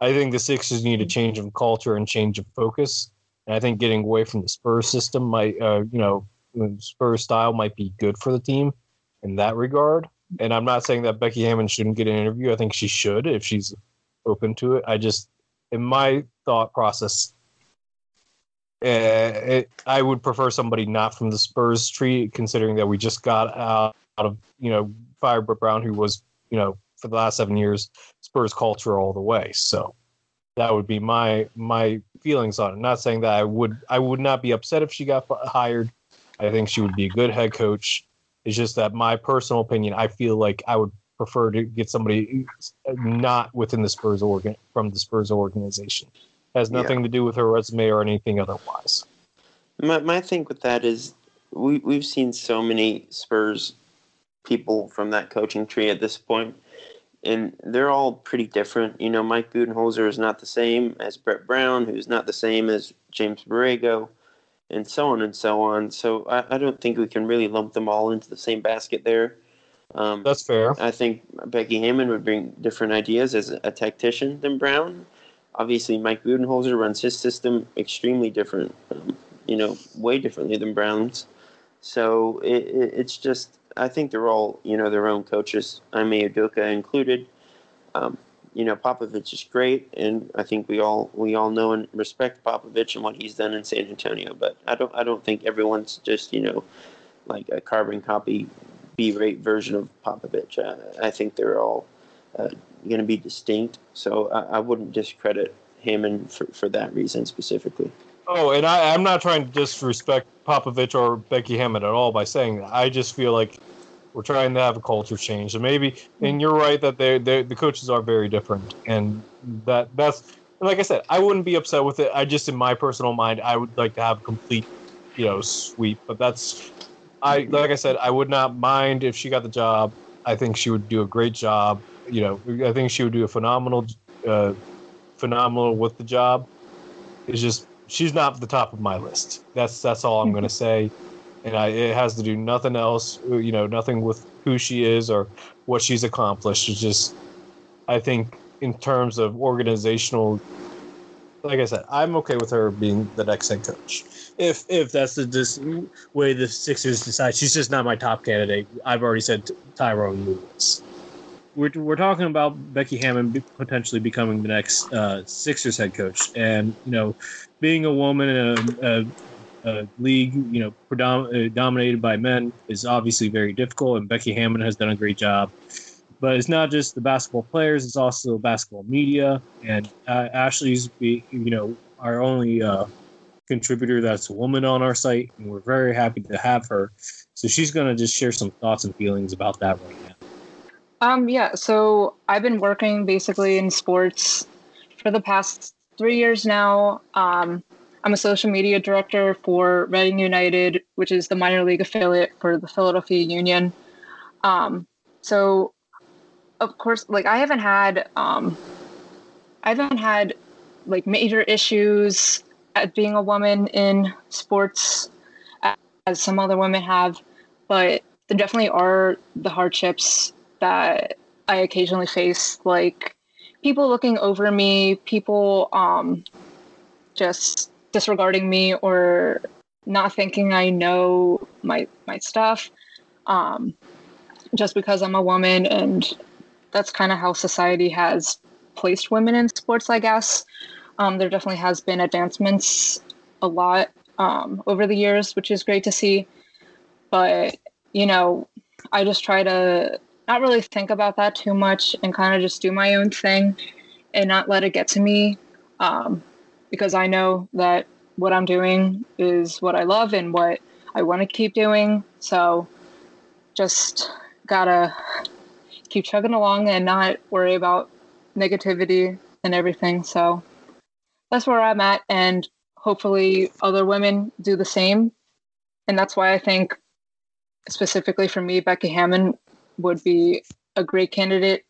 I think the Sixers need a change of culture and change of focus. And I think getting away from the Spurs system might, uh, you know, Spurs style might be good for the team in that regard. And I'm not saying that Becky Hammon shouldn't get an interview. I think she should if she's open to it. I just, in my thought process, uh, it, I would prefer somebody not from the Spurs tree, considering that we just got out, out of, you know, Firebird Brown, who was, you know, for the last seven years, Spurs culture all the way. So that would be my my feelings on it. Not saying that I would I would not be upset if she got hired. I think she would be a good head coach. It's just that my personal opinion, I feel like I would prefer to get somebody uh, not within the Spurs organ from the Spurs organization. It has nothing yeah. to do with her resume or anything otherwise. My my thing with that is we we've seen so many Spurs people from that coaching tree at this point and they're all pretty different. You know, Mike Budenholzer is not the same as Brett Brown, who's not the same as James Borrego, and so on and so on. So I, I don't think we can really lump them all into the same basket there. Um, That's fair. I think Becky Hammon would bring different ideas as a tactician than Brown. Obviously, Mike Budenholzer runs his system extremely different, um, you know, way differently than Brown's. So it, it, it's just I think they're all you know their own coaches. Ime Udoka included. Um, you know Popovich is great, and I think we all we all know and respect Popovich and what he's done in San Antonio. But I don't I don't think everyone's just you know like a carbon copy B-rate version of Popovich. I, I think they're all uh, going to be distinct. So I, I wouldn't discredit Hammon for, for that reason specifically. Oh, and I, I'm not trying to disrespect Popovich or Becky Hammon at all by saying that. I just feel like we're trying to have a culture change, and maybe. And you're right that they the coaches are very different, and that that's like I said, I wouldn't be upset with it. I just, in my personal mind, I would like to have a complete, you know, sweep. But that's, I like I said, I would not mind if she got the job. I think she would do a great job. You know, I think she would do a phenomenal, uh, phenomenal with the job. It's just she's not the top of my list. That's that's all I'm going to say, and I, it has to do nothing else. You know, nothing with who she is or what she's accomplished. It's just, I think, in terms of organizational, like I said, I'm okay with her being the next head coach. If if that's the way the Sixers decide, she's just not my top candidate. I've already said Tyrone Lewis we're, we're talking about Becky Hammon potentially becoming the next uh, Sixers head coach, and you know, being a woman in a, a, a league you know uh, dominated by men is obviously very difficult, and Becky Hammon has done a great job. But it's not just the basketball players; it's also basketball media, and uh, Ashley's be, you know our only uh, contributor that's a woman on our site, and we're very happy to have her. So she's going to just share some thoughts and feelings about that right now. Um, yeah, so I've been working basically in sports for the past three years now. Um, I'm a social media director for Reading United, which is the minor league affiliate for the Philadelphia Union. Um, so, of course, like I haven't had, um, I haven't had like major issues at being a woman in sports as some other women have, but there definitely are the hardships that I occasionally face, like people looking over me, people um, just disregarding me or not thinking I know my my stuff, um, just because I'm a woman, and that's kind of how society has placed women in sports, I guess. Um, there definitely has been advancements a lot um, over the years, which is great to see. But you know, I just try to not really think about that too much and kind of just do my own thing and not let it get to me um, because I know that what I'm doing is what I love and what I want to keep doing. So just gotta keep chugging along and not worry about negativity and everything. So that's where I'm at. And hopefully other women do the same. And that's why I think specifically for me, Becky Hammon would be a great candidate.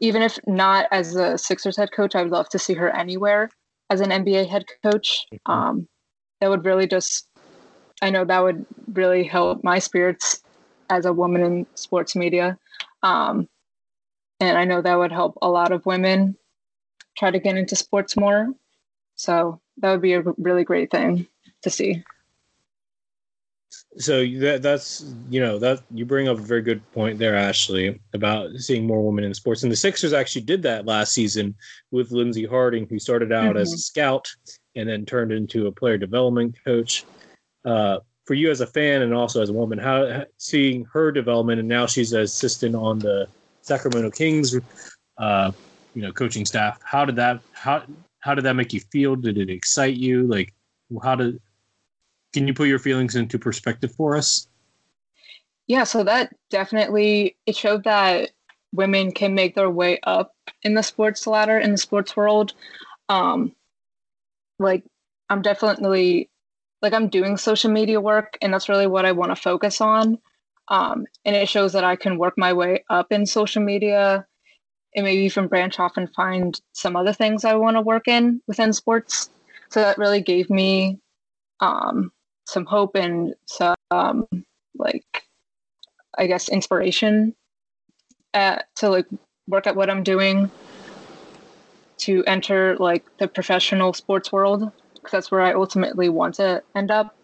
Even if not as a Sixers head coach, I would love to see her anywhere as an NBA head coach. Mm-hmm. Um, that would really just, I know that would really help my spirits as a woman in sports media. Um, and I know that would help a lot of women try to get into sports more. So that would be a really great thing to see so that that's you know that you bring up a very good point there ashley about seeing more women in sports. And the sixers actually did that last season with lindsey harding who started out mm-hmm. as a scout and then turned into a player development coach uh, for you as a fan and also as a woman. How seeing her development and now she's an assistant on the sacramento kings uh, you know coaching staff how did that how how did that make you feel? Did it excite you? Like how did can you put your feelings into perspective for us? Yeah, so that definitely it showed that women can make their way up in the sports ladder in the sports world. Um, like I'm definitely like I'm doing social media work, and that's really what I want to focus on. Um, and it shows that I can work my way up in social media and maybe even branch off and find some other things I want to work in within sports. So that really gave me um, some hope and some like I guess inspiration at, to like work at what I'm doing to enter like the professional sports world because that's where I ultimately want to end up.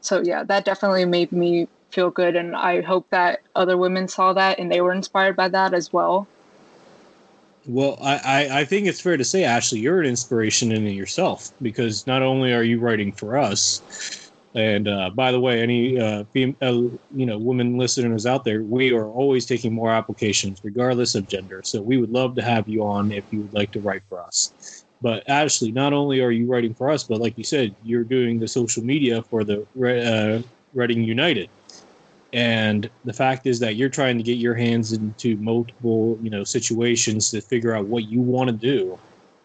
So yeah, that definitely made me feel good and I hope that other women saw that and they were inspired by that as well. Well, I, I, I think it's fair to say, Ashley, you're an inspiration in yourself because not only are you writing for us, and uh, by the way, any uh, uh, you know, women listeners out there, we are always taking more applications, regardless of gender. So we would love to have you on if you would like to write for us. But Ashley, not only are you writing for us, but like you said, you're doing the social media for the uh, Reading United. And the fact is that you're trying to get your hands into multiple, you know, situations to figure out what you want to do.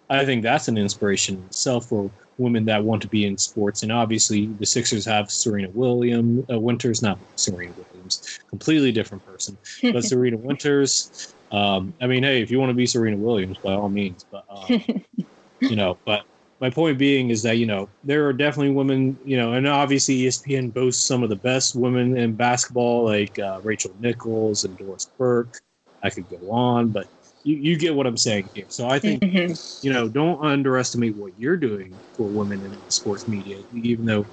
I think that's an inspiration itself for women that want to be in sports. And obviously, the Sixers have Serena Williams. Uh, Winters, not Serena Williams, completely different person, but Serena Winters. Um, I mean, hey, if you want to be Serena Williams, by all means. But uh, you know, but my point being is that you know there are definitely women, you know, and obviously ESPN boasts some of the best women in basketball, like uh, Rachel Nichols and Doris Burke. I could go on, but you, you get what I'm saying here. So I think mm-hmm. you know don't underestimate what you're doing for women in sports media, even though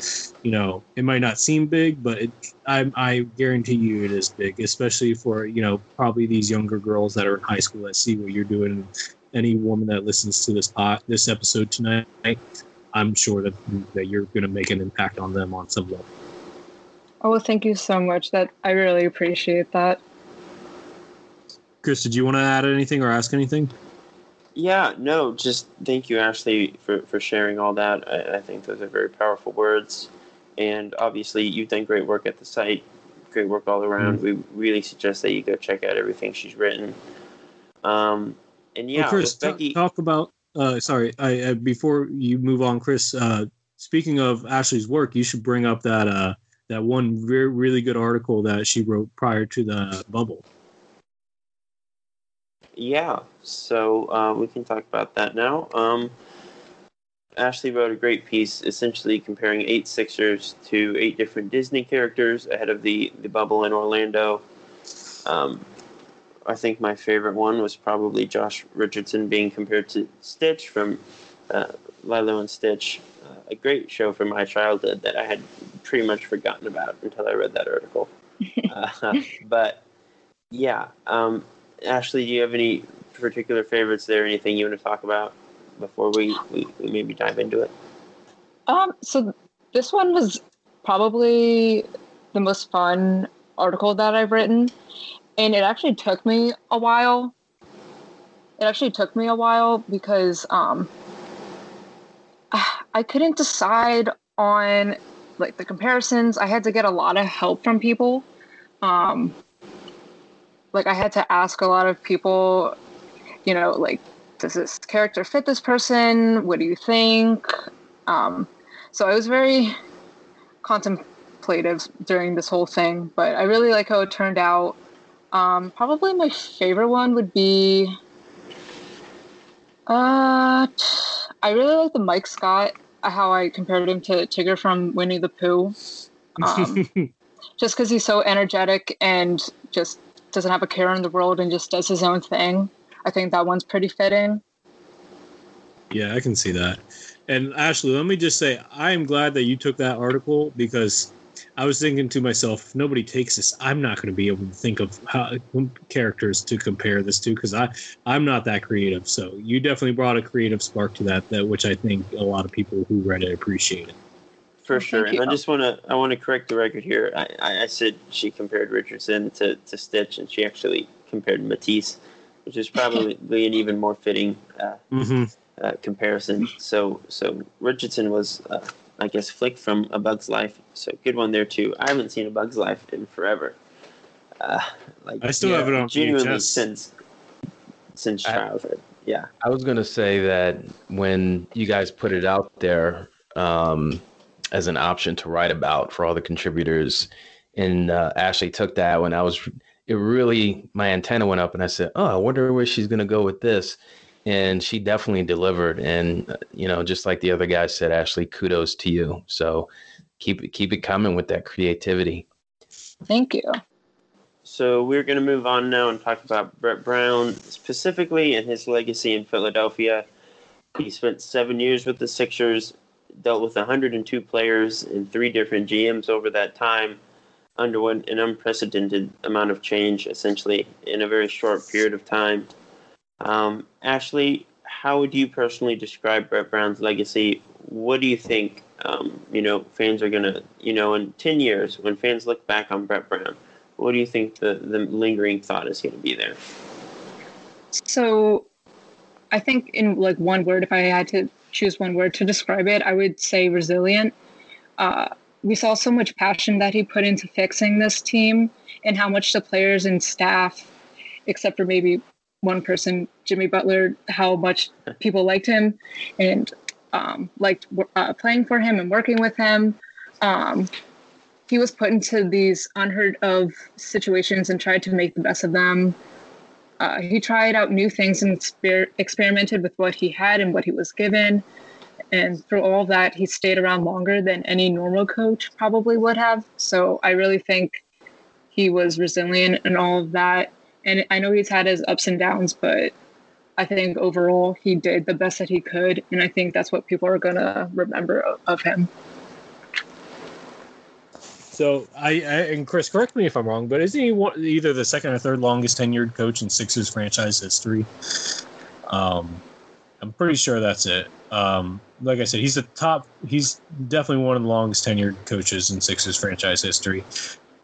you know it might not seem big, but it, I, I guarantee you it is big, especially for you know probably these younger girls that are in high school that see what you're doing. Any woman that listens to this pot, this episode tonight, I'm sure that that you're going to make an impact on them on some level. Oh, thank you so much. That I really appreciate that. Chris, did you want to add anything or ask anything? Yeah, no, just thank you, Ashley, for, for sharing all that. I, I think those are very powerful words. And obviously, you've done great work at the site, great work all around. Mm-hmm. We really suggest that you go check out everything she's written. Um, and yeah, well, Chris, Becky, talk about. Uh, sorry, I, uh, before you move on, Chris. Uh, speaking of Ashley's work, you should bring up that uh, that one very really good article that she wrote prior to the bubble. Yeah, so uh, we can talk about that now. Um, Ashley wrote a great piece essentially comparing eight Sixers to eight different Disney characters ahead of the, the bubble in Orlando. Um, I think my favorite one was probably Josh Richardson being compared to Stitch from uh, Lilo and Stitch, uh, a great show from my childhood that I had pretty much forgotten about until I read that article. uh, but yeah, um, Ashley, do you have any particular favorites there? Anything you want to talk about before we, we, we maybe dive into it? Um, so this one was probably the most fun article that I've written, and it actually took me a while. It actually took me a while because um, I couldn't decide on like the comparisons. I had to get a lot of help from people. Um, like I had to ask a lot of people, you know, like, does this character fit this person? What do you think? Um, so I was very contemplative during this whole thing, but I really like how it turned out. Um, probably my favorite one would be. Uh, I really like the Mike Scott, how I compared him to Tigger from Winnie the Pooh. Um, just because he's so energetic and just doesn't have a care in the world and just does his own thing. I think that one's pretty fitting. Yeah, I can see that. And Ashley, let me just say, I am glad that you took that article because I was thinking to myself, if nobody takes this, I'm not going to be able to think of how characters to compare this to because I I'm not that creative. So you definitely brought a creative spark to that, that which I think a lot of people who read it appreciated. For sure, and I just want to I want to correct the record here. I, I said she compared Richardson to, to Stitch, and she actually compared Matisse, which is probably an even more fitting uh, mm-hmm. uh, comparison. So so Richardson was uh, I guess Flick from A Bug's Life. So good one there too. I haven't seen A Bug's Life in forever. Uh, like I still yeah, have it on genuinely VHS. since since childhood. I, yeah. I was gonna say that when you guys put it out there um, as an option to write about for all the contributors, and uh, Ashley took that when I was. It really my antenna went up, and I said, "Oh, I wonder where she's gonna go with this." and she definitely delivered. And uh, you know, just like the other guy said, Ashley, kudos to you. So keep it keep it coming with that creativity. Thank you. So we're going to move on now and talk about Brett Brown specifically and his legacy in Philadelphia. He spent seven years with the Sixers, dealt with 102 players and three different GMs over that time, underwent an unprecedented amount of change essentially in a very short period of time. Um, Ashley, how would you personally describe Brett Brown's legacy? What do you think? Um, you know, fans are gonna, you know, in ten years when fans look back on Brett Brown, what do you think the the lingering thought is going to be there? So, I think in like one word, if I had to choose one word to describe it, I would say resilient. Uh, we saw so much passion that he put into fixing this team, and how much the players and staff, except for maybe one person, Jimmy Butler, how much people liked him and um, liked uh, playing for him and working with him. Um, he was put into these unheard of situations and tried to make the best of them. Uh, he tried out new things and exper- experimented with what he had and what he was given. And through all that, he stayed around longer than any normal coach probably would have. So I really think he was resilient and all of that and I know he's had his ups and downs, but I think overall he did the best that he could, and I think that's what people are gonna remember of him. So I, I, and Chris, correct me if I'm wrong, but isn't he one, either the second or third longest tenured coach in Sixers franchise history? Um, I'm pretty sure that's it. Um, like I said, he's the top. He's definitely one of the longest tenured coaches in Sixers franchise history.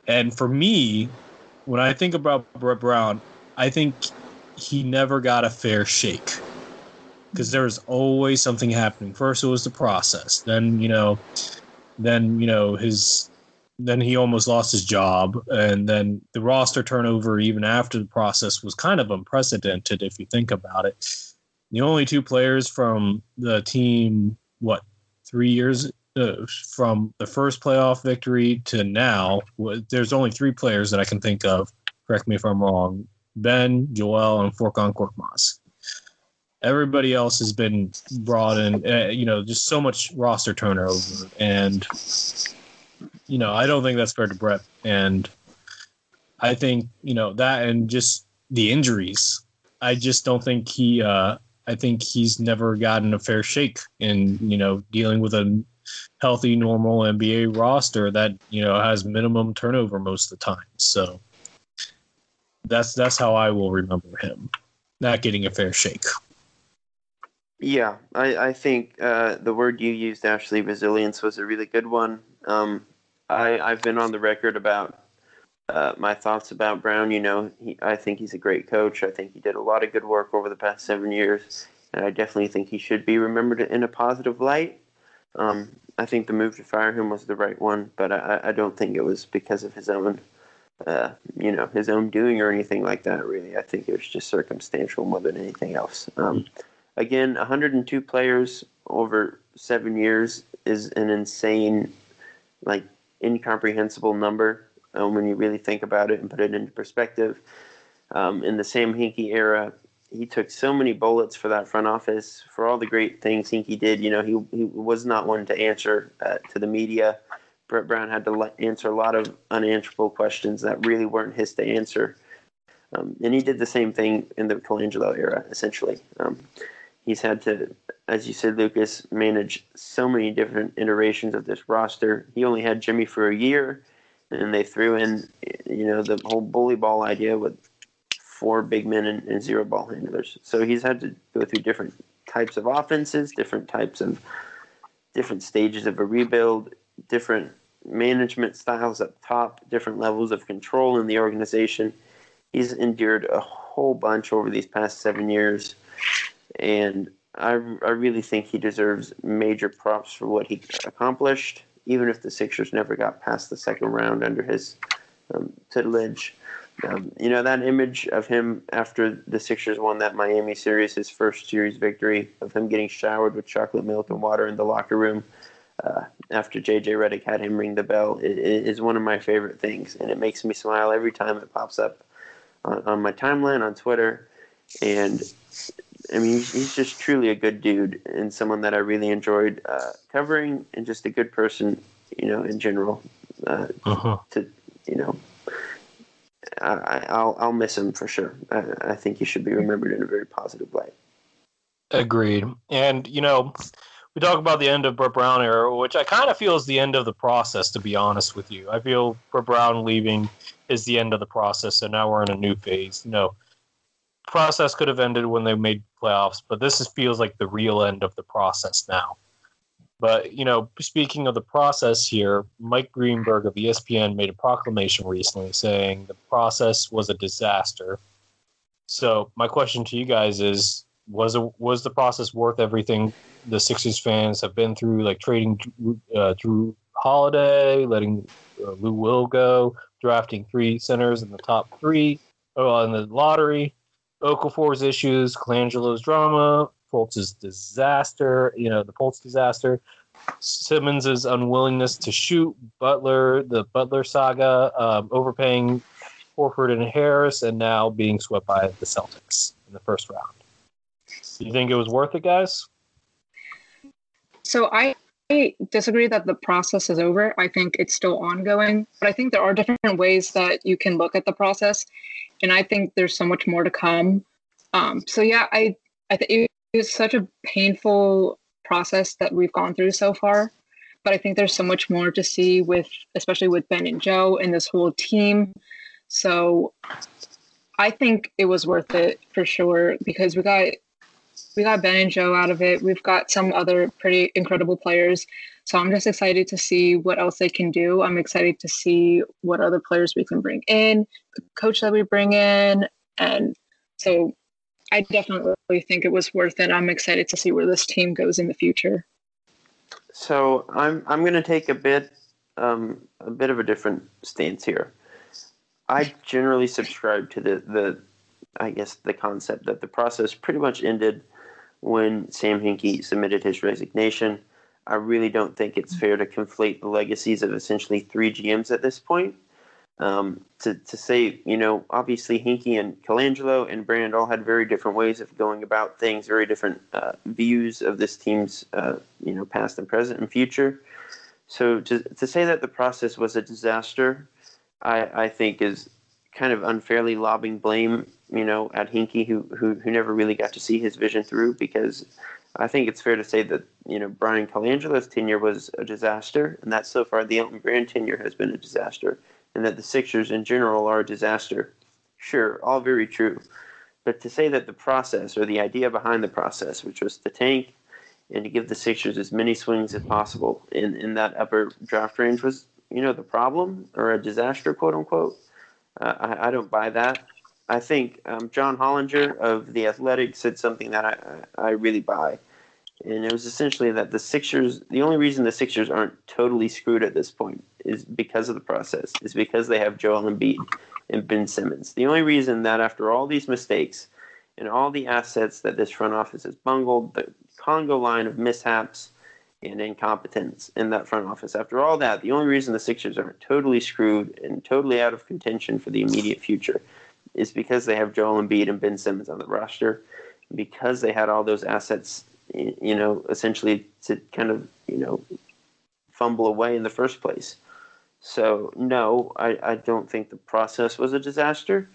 And for me, when I think about Brett Brown, I think he never got a fair shake because there was always something happening. First, it was the process. Then, you know, then you know his, then he almost lost his job, and then the roster turnover even after the process was kind of unprecedented if you think about it. The only two players from the team, what, three years uh, from the first playoff victory to now, there's only three players that I can think of. Correct me if I'm wrong. Ben, Joel, and Furkan Korkmaz. Everybody else has been brought in. Uh, you know, just so much roster turnover, and you know, I don't think that's fair to Brett. And I think you know that, and just the injuries. I just don't think he. Uh, I think he's never gotten a fair shake in you know dealing with a healthy, normal NBA roster that you know has minimum turnover most of the time. So that's that's how I will remember him, not getting a fair shake. Yeah, I, I think uh, the word you used, Ashley, resilience, was a really good one. Um, I, I've been on the record about uh, my thoughts about Brown. You know, he, I think he's a great coach. I think he did a lot of good work over the past seven years, and I definitely think he should be remembered in a positive light. Um, I think the move to fire him was the right one, but I, I don't think it was because of his own, uh, you know, his own doing or anything like that. Really, I think it was just circumstantial more than anything else. Um, again, 102 players over seven years is an insane, like incomprehensible number um, when you really think about it and put it into perspective. Um, in the Sam Hinkie era, he took so many bullets for that front office for all the great things Hinkie did. You know, he he was not one to answer uh, to the media. Brett Brown had to answer a lot of unanswerable questions that really weren't his to answer. Um, and he did the same thing in the Colangelo era, essentially. He's had to, as you said, Lucas, manage so many different iterations of this roster. He only had Jimmy for a year, and they threw in, you know, the whole bully ball idea with four big men and, and zero ball handlers. So he's had to go through different types of offenses, different types of different stages of a rebuild, different management styles up top, different levels of control in the organization. He's endured a whole bunch over these past seven years, and I, I really think he deserves major props for what he accomplished, even if the Sixers never got past the second round under his um, tutelage. Um, you know that image of him after the Sixers won that Miami series, his first series victory, of him getting showered with chocolate milk and water in the locker room uh, after JJ Redick had him ring the bell, is one of my favorite things, and it makes me smile every time it pops up on, on my timeline on Twitter. And I mean, he's, just truly a good dude and someone that I really enjoyed uh, covering, and just a good person, you know, in general. Uh, uh-huh. To you know I, will I'll miss him for sure. I, I think he should be remembered in a very positive light. Agreed. And you know, we talk about the end of Brett Brown era, which I kind of feel is the end of the process. To be honest with you, I feel Brett Brown leaving is the end of the process, so now we're in a new phase. You know, process could have ended when they made playoffs, but this is, feels like the real end of the process now. But you know, speaking of the process here, Mike Greenberg of ESPN made a proclamation recently saying the process was a disaster. So my question to you guys is: was it, was the process worth everything the Sixers fans have been through, like trading uh, Jrue Holiday, letting uh, Lou Will go, drafting three centers in the top three, oh, in the lottery, Okafor's issues, Colangelo's drama, Fultz's disaster, you know, the Fultz disaster, Simmons's unwillingness to shoot, Butler, the Butler saga, um, overpaying Horford and Harris, and now being swept by the Celtics in the first round. Do you think it was worth it, guys? So I disagree that the process is over. I think it's still ongoing, but I think there are different ways that you can look at the process, and I think there's so much more to come. Um, so yeah, I I think it's such a painful process that we've gone through so far. But I think there's so much more to see with, especially with Ben and Joe and this whole team. So I think it was worth it for sure because we got we got Ben and Joe out of it. We've got some other pretty incredible players. So I'm just excited to see what else they can do. I'm excited to see what other players we can bring in, the coach that we bring in. And so I definitely think it was worth it. I'm excited to see where this team goes in the future. So I'm I'm going to take a bit um, a bit of a different stance here. I generally subscribe to the the I guess the concept that the process pretty much ended when Sam Hinkie submitted his resignation. I really don't think it's fair to conflate the legacies of essentially three GMs at this point. Um, to, to say, you know, obviously Hinkie and Colangelo and Brand all had very different ways of going about things, very different uh, views of this team's, uh, you know, past and present and future. So to, to say that the process was a disaster, I, I think is kind of unfairly lobbing blame you know, at Hinkie, who, who who never really got to see his vision through because I think it's fair to say that you know Bryan Colangelo's tenure was a disaster, and that so far the Elton Brand tenure has been a disaster, and that the Sixers in general are a disaster. Sure, all very true, but to say that the process or the idea behind the process, which was to tank and to give the Sixers as many swings as possible in in that upper draft range, was you know the problem or a disaster, quote unquote. Uh, I, I don't buy that. I think um, John Hollinger of the Athletic said something that I, I really buy, and it was essentially that the Sixers, the only reason the Sixers aren't totally screwed at this point is because of the process, is because they have Joel Embiid and Ben Simmons. The only reason that after all these mistakes and all the assets that this front office has bungled, the Congo line of mishaps and incompetence in that front office, after all that, the only reason the Sixers aren't totally screwed and totally out of contention for the immediate future is because they have Joel Embiid and Ben Simmons on the roster, because they had all those assets, you know, essentially to kind of, you know, fumble away in the first place. So, no, I, I don't think the process was a disaster.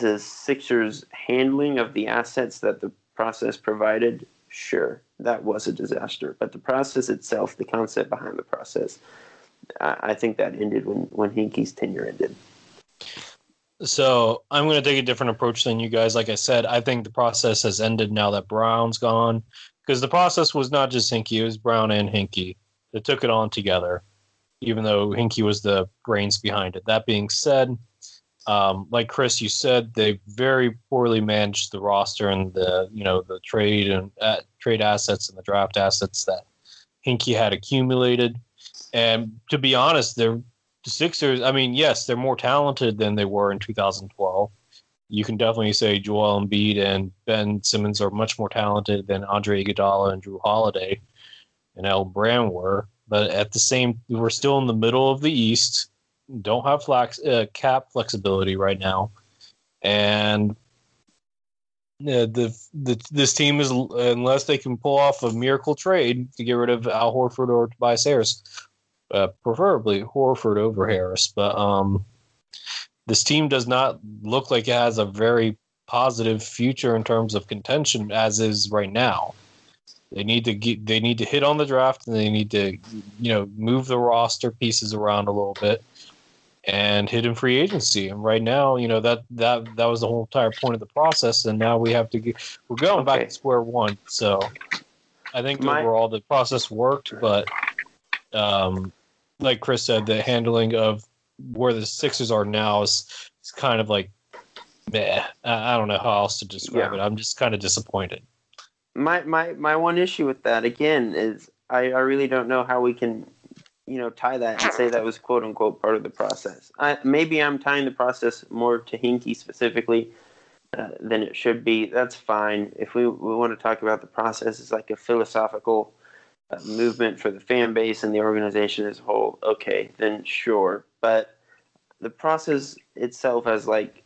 The Sixers' handling of the assets that the process provided, sure, that was a disaster. But the process itself, the concept behind the process, I, I think that ended when, when Hinkie's tenure ended. So I'm going to take a different approach than you guys. Like I said, I think the process has ended now that Brown's gone, because the process was not just Hinkie; it was Brown and Hinkie that took it on together. Even though Hinkie was the brains behind it. That being said, um, like Chris, you said, they very poorly managed the roster and the you know the trade and uh, trade assets and the draft assets that Hinkie had accumulated. And to be honest, they're the Sixers, I mean, yes, they're more talented than they were in 2012. You can definitely say Joel Embiid and Ben Simmons are much more talented than Andre Iguodala and Jrue Holiday and Al Brand were. But at the same, we're still in the middle of the East. Don't have flex, uh, cap flexibility right now, and yeah, the, the this team is unless they can pull off a miracle trade to get rid of Al Horford or Tobias Harris, uh, preferably Horford over Harris. But um, this team does not look like it has a very positive future in terms of contention as is right now. They need to get, they need to hit on the draft and they need to you know move the roster pieces around a little bit and hit in free agency. And right now, you know that that that was the whole entire point of the process. And now we have to get we're going okay. back to square one. So I think My, overall the process worked, but um, like Chris said, the handling of where the Sixers are now is, is kind of like, meh. I don't know how else to describe yeah. it. I'm just kind of disappointed. My my my one issue with that again is I, I really don't know how we can you know tie that and say that was quote unquote part of the process. I, maybe I'm tying the process more to Hinkie specifically uh, than it should be. That's fine. If we, we want to talk about the process as like a philosophical movement for the fan base and the organization as a whole, okay, then sure. But the process itself as like,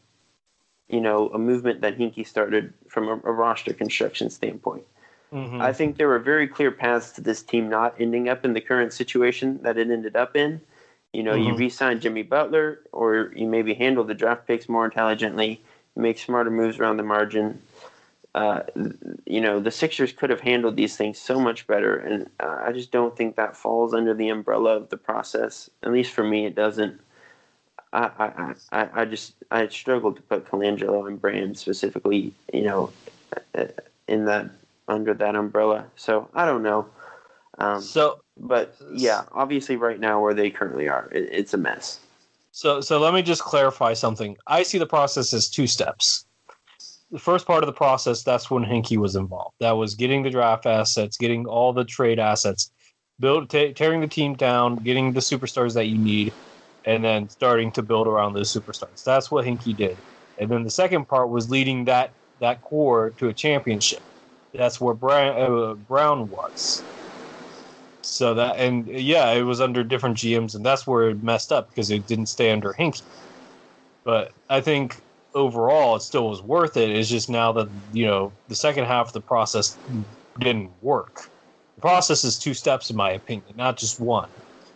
you know, a movement that Hinkie started from a, a roster construction standpoint. Mm-hmm. I think there were very clear paths to this team not ending up in the current situation that it ended up in. You know, mm-hmm. you re-sign Jimmy Butler, or you maybe handle the draft picks more intelligently, make smarter moves around the margin, uh, you know, the Sixers could have handled these things so much better, and uh, I just don't think that falls under the umbrella of the process. At least for me, it doesn't. I I, I, I just I struggled to put Colangelo and Brand specifically, you know, uh, in that under that umbrella. So I don't know. Um, so, but yeah, obviously, right now where they currently are, it, it's a mess. So, so let me just clarify something. I see the process as two steps the first part of the process, that's when Hinkie was involved. That was getting the draft assets, getting all the trade assets, build, t- tearing the team down, getting the superstars that you need, and then starting to build around those superstars. That's what Hinkie did. And then the second part was leading that that core to a championship. That's where Brown, uh, Brown was. So that and yeah, it was under different GMs, and that's where it messed up because it didn't stay under Hinkie. But I think overall it still was worth it. It's just now that you know the second half of the process didn't work. The process is two steps, in my opinion, not just one.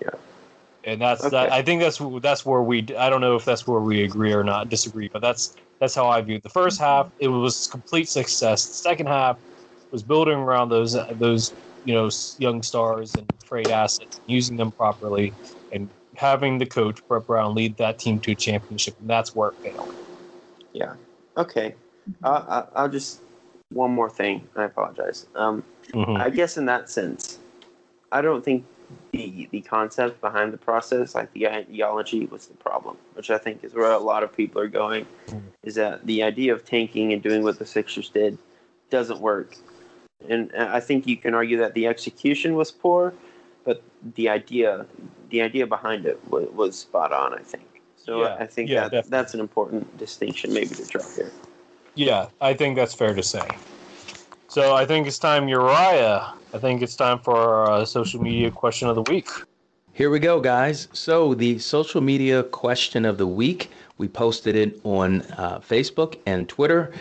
Yeah, and that's okay. that. I think that's that's where we. I don't know if that's where we agree or not, disagree, but that's That's how I viewed the first half. Mm-hmm. It was complete success. The second half was building around those those you know young stars and trade assets, using them properly, and having the coach Brett Brown lead that team to a championship. And that's where it failed. Yeah. Okay. Uh, I, I'll just one more thing. I apologize. Um, Mhm. I guess in that sense, I don't think the the concept behind the process, like the ideology, was the problem. Which I think is where a lot of people are going. Mhm. Is that the idea of tanking and doing what the Sixers did doesn't work, and uh, I think you can argue that the execution was poor, but the idea the idea behind it was, was spot on. I think. So Yeah, I think yeah, that definitely. that's an important distinction maybe to draw here. Yeah, I think that's fair to say. So I think it's time, Uriah. I think it's time for our uh, social media question of the week. Here we go, guys. So, the social media question of the week, we posted it on uh, Facebook and Twitter.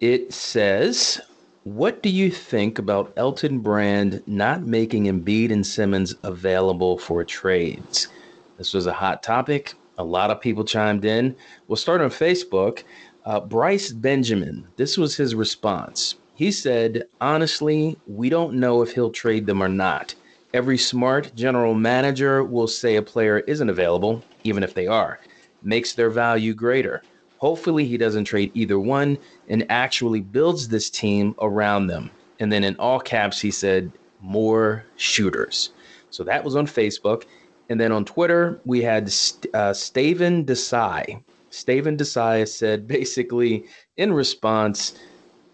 It says, What do you think about Elton Brand not making Embiid and Simmons available for trades? This was a hot topic. A lot of people chimed in. We'll start on Facebook. Uh, Bryce Benjamin, this was his response. He said, Honestly, we don't know if he'll trade them or not. Every smart general manager will say a player isn't available, even if they are. Makes their value greater. Hopefully, he doesn't trade either one and actually builds this team around them. And then in all caps, he said, more shooters. So that was on Facebook. And then on Twitter, we had St- uh, Staven Desai. Staven Desai said basically in response,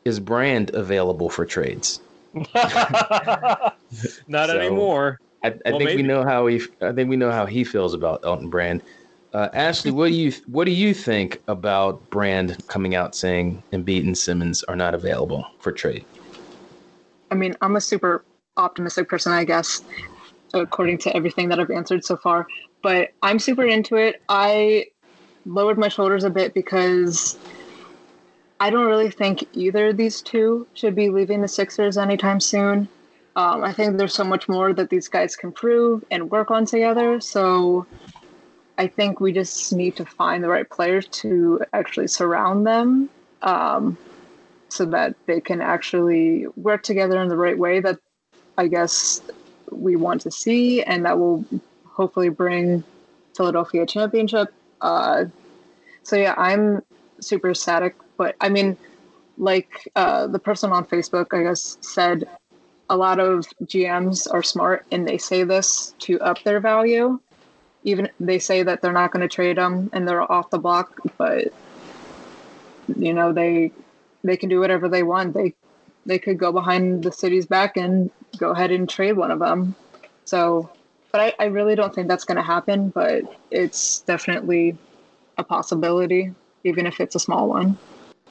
is brand available for trades? Not So- anymore. I, I Well, think we know how he. I think we know how he feels about Elton Brand. Uh, Ashley, what do you what do you think about Brand coming out saying Embiid and Simmons are not available for trade? I mean, I'm a super optimistic person, I guess, according to everything that I've answered so far. But I'm super into it. I lowered my shoulders a bit because I don't really think either of these two should be leaving the Sixers anytime soon. Um, I think there's so much more that these guys can prove and work on together. So I think we just need to find the right players to actually surround them. Um, so that they can actually work together in the right way that I guess we want to see, and that will hopefully bring Philadelphia championship. Uh, so yeah, I'm super ecstatic, but I mean, like uh, the person on Facebook, I guess, said a lot of GMs are smart and they say this to up their value. Even they say that they're not going to trade them and they're off the block, but you know they they can do whatever they want. They they could go behind the city's back and go ahead and trade one of them. So, but I, I really don't think that's going to happen. But it's definitely a possibility, even if it's a small one.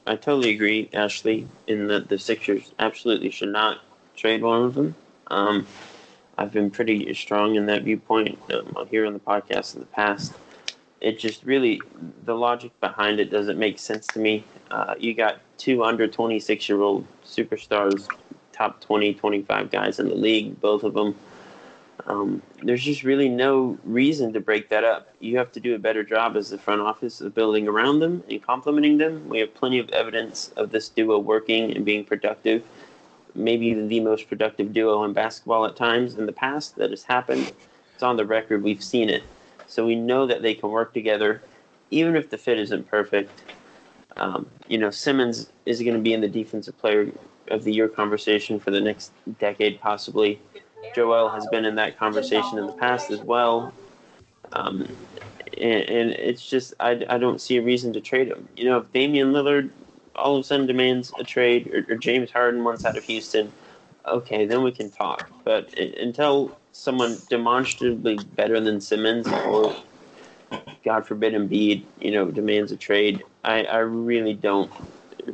I totally agree, Ashley, in that the Sixers absolutely should not trade one of them. Um, I've been pretty strong in that viewpoint um, here on the podcast in the past. It just really, the logic behind it doesn't make sense to me. Uh, you got two under 26 year old superstars, top 20, 25 guys in the league, both of them. Um, there's just really no reason to break that up. You have to do a better job as the front office of building around them and complementing them. We have plenty of evidence of this duo working and being productive. Maybe the most productive duo in basketball at times in the past that has happened. It's on the record. We've seen it. So we know that they can work together, even if the fit isn't perfect. Um, you know, Simmons is going to be in the defensive player of the year conversation for the next decade, possibly. Joel has been in that conversation in the past as well. Um, and, and it's just, I, I don't see a reason to trade him. You know, if Damian Lillard all of a sudden demands a trade or, or James Harden wants out of Houston, okay, then we can talk. But i- until someone demonstrably better than Simmons or, God forbid, Embiid, you know, demands a trade, I, I really don't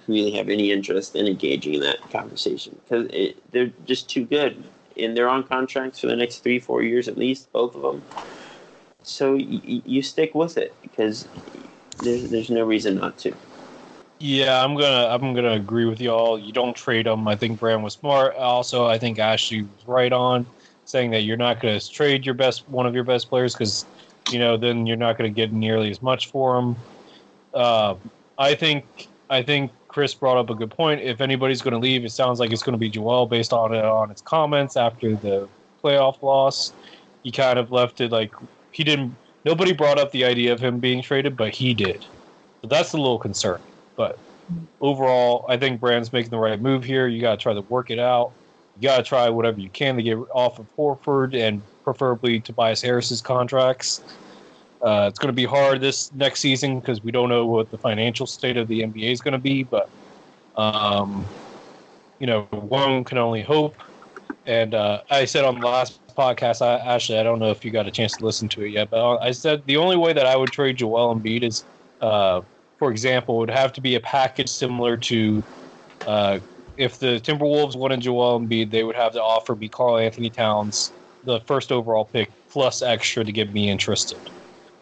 really have any interest in engaging in that conversation because they're just too good and they're on contracts for the next three, four years at least, both of them. So y- you stick with it because there's there's no reason not to. Yeah, I'm gonna I'm gonna agree with y'all. You don't trade them. I think Brand was smart. Also, I think Ashley was right on saying that you're not gonna trade your best one of your best players because you know then you're not gonna get nearly as much for them. Uh, I think I think Chris brought up a good point. If anybody's going to leave, it sounds like it's going to be Joel based on uh, on his comments after the playoff loss. He kind of left it like he didn't. Nobody brought up the idea of him being traded, but he did. So that's a little concerning. But overall, I think Brand's making the right move here. You got to try to work it out. You got to try whatever you can to get off of Horford and preferably Tobias Harris's contracts. Uh, it's going to be hard this next season because we don't know what the financial state of the NBA is going to be. But um, you know, one can only hope. And uh, I said on the last podcast, I, actually, I don't know if you got a chance to listen to it yet, but I said the only way that I would trade Joel Embiid is, uh, for example, would have to be a package similar to uh, if the Timberwolves wanted Joel Embiid, they would have to offer me Karl-Anthony Towns, the first overall pick, plus extra to get me interested.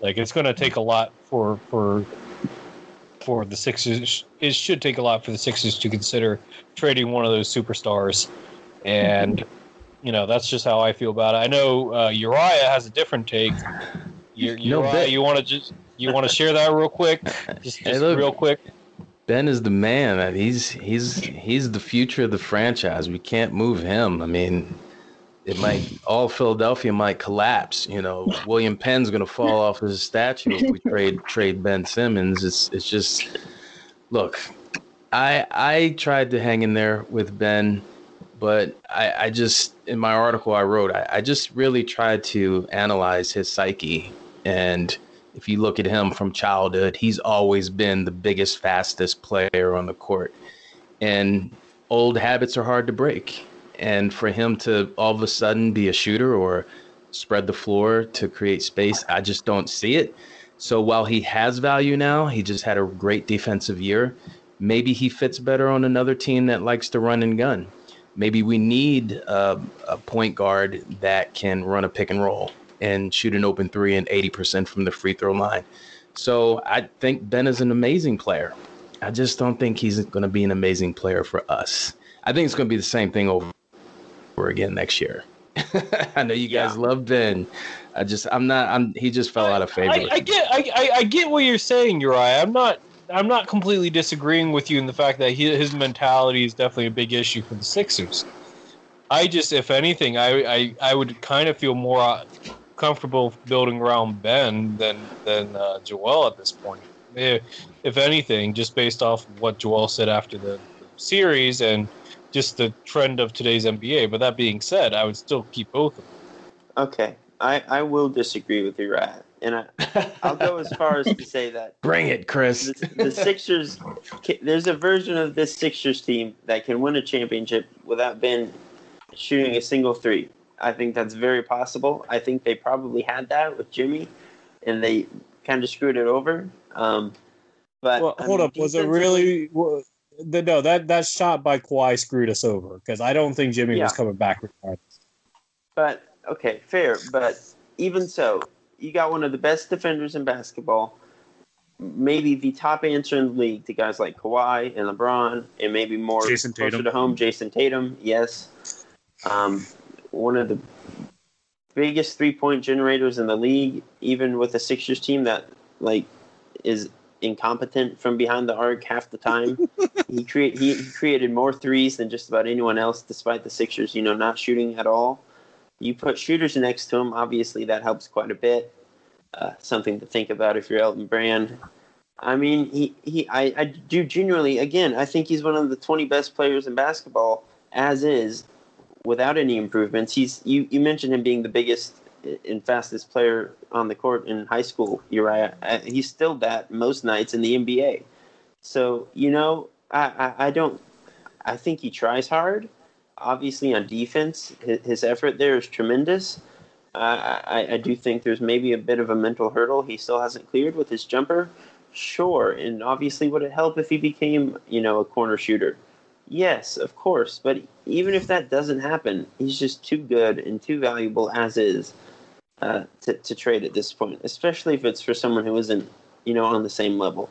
Like it's going to take a lot for for for the Sixers. It should take a lot for the Sixers to consider trading one of those superstars, and you know that's just how I feel about it. I know uh, Uriah has a different take. U- No, Uriah, Ben- you want to just you want to share that real quick, just, Hey, look. real quick. Ben is the man. man. He's he's he's the future of the franchise. We can't move him. I mean, it might all Philadelphia might collapse. You know, William Penn's going to fall off his statue if we trade trade Ben Simmons. It's it's just look. I I tried to hang in there with Ben, but I I just in my article I wrote I, I just really tried to analyze his psyche and if you look at him from childhood, he's always been the biggest, fastest player on the court. And old habits are hard to break. And for him to all of a sudden be a shooter or spread the floor to create space, I just don't see it. So while he has value now, he just had a great defensive year. Maybe he fits better on another team that likes to run and gun. Maybe we need uh, a point guard that can run a pick and roll and shoot an open three and 80% from the free throw line. So I think Ben is an amazing player. I just don't think he's going to be an amazing player for us. I think it's going to be the same thing over, again next year. I know you guys Yeah. love Ben. I just, I'm not, I'm, he just fell out of favor. I, I get I, I, I get what you're saying, Uriah. I'm not I'm not completely disagreeing with you in the fact that he, his mentality is definitely a big issue for the Sixers. I just, if anything, I I, I would kind of feel more uh, comfortable building around Ben than than uh, Joel at this point. If, if anything, just based off what Joel said after the, the series and just the trend of today's NBA. But that being said, I would still keep both of them. Okay, I, I will disagree with you, Rat, and I, I'll go as far as to say that Bring it, Chris. the, the Sixers. There's a version of this Sixers team that can win a championship without Ben shooting a single three. I think that's very possible. I think they probably had that with Jimmy, and they kind of screwed it over. Um, but Well, I hold mean, up. Was it really? wa- The, no, that that shot by Kawhi screwed us over because I don't think Jimmy was coming back. regardless. But okay, fair. But even so, you got one of the best defenders in basketball, maybe the top answer in the league to guys like Kawhi and LeBron, and maybe more Jayson closer Tatum. to home, Jayson Tatum. Yes, um, one of the biggest three point generators in the league, even with a Sixers team that like is incompetent from behind the arc half the time. he create he, he created more threes than just about anyone else, despite the Sixers, you know, not shooting at all. You put shooters next to him, obviously that helps quite a bit. Uh, something to think about if you're Elton Brand. I mean, he, he I, I do genuinely again. I think he's one of the 20 best players in basketball as is, without any improvements. He's you, you mentioned him being the biggest and fastest player on the court in high school. Uriah, Uh, he's still that most nights in the NBA. So you know, I, I, I don't. I think he tries hard. Obviously, on defense, his, effort there is tremendous. I, I do think there's maybe a bit of a mental hurdle he still hasn't cleared with his jumper. Sure, and obviously, would it help if he became, you know, a corner shooter? Yes, of course. But even if that doesn't happen, he's just too good and too valuable as is uh, to, to trade at this point, especially if it's for someone who isn't, you know, on the same level.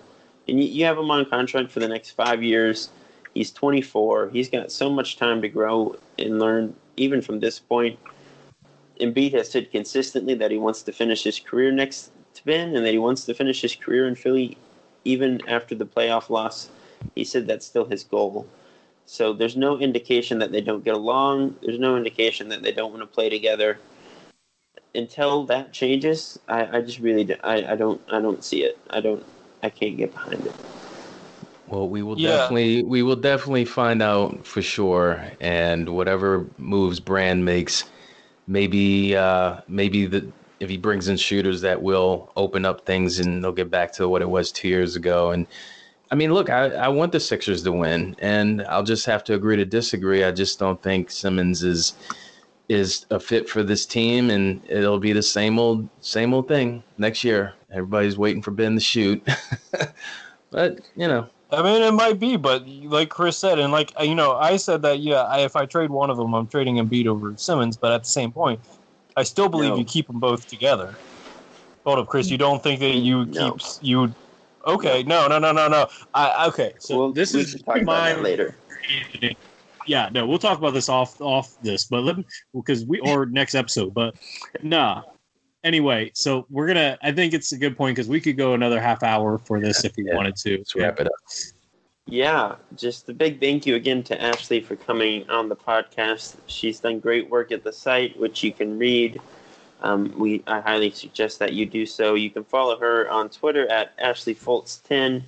And you, you have him on contract for the next five years. He's 24. He's got so much time to grow and learn, even from this point. Embiid has said consistently that he wants to finish his career next to Ben and that he wants to finish his career in Philly even after the playoff loss, he said that's still his goal. So there's no indication that they don't get along. There's no indication that they don't want to play together. Until that changes, I, I just really do, I, I don't I don't see it. I don't I can't get behind it. Well, we will Yeah. definitely we will definitely find out for sure, and whatever moves Brand makes, maybe uh, maybe the if he brings in shooters, that will open up things, and they'll get back to what it was two years ago. And I mean, look, I, I want the Sixers to win, and I'll just have to agree to disagree. I just don't think Simmons is is a fit for this team, and it'll be the same old same old thing next year. Everybody's waiting for Ben to shoot, but you know. I mean, it might be, but like Chris said, and like you know, I said that yeah, I, if I trade one of them, I'm trading Embiid over Simmons. But at the same point, I still believe No. you keep them both together. Hold up, Chris. You don't think that you No. keep you? Okay, no, no, no, no, no. I okay. So well, this is can talk my later. Yeah, no, we'll talk about this off off this, but let me because we or next episode, but nah. Anyway, so we're gonna. I think it's a good point because we could go another half hour for this if we Yeah. wanted to. Let's wrap it up. Yeah, just a big thank you again to Ashley for coming on the podcast. She's done great work at the site, which you can read. Um, we I highly suggest that you do so. You can follow her on Twitter at Ashley Foltz10,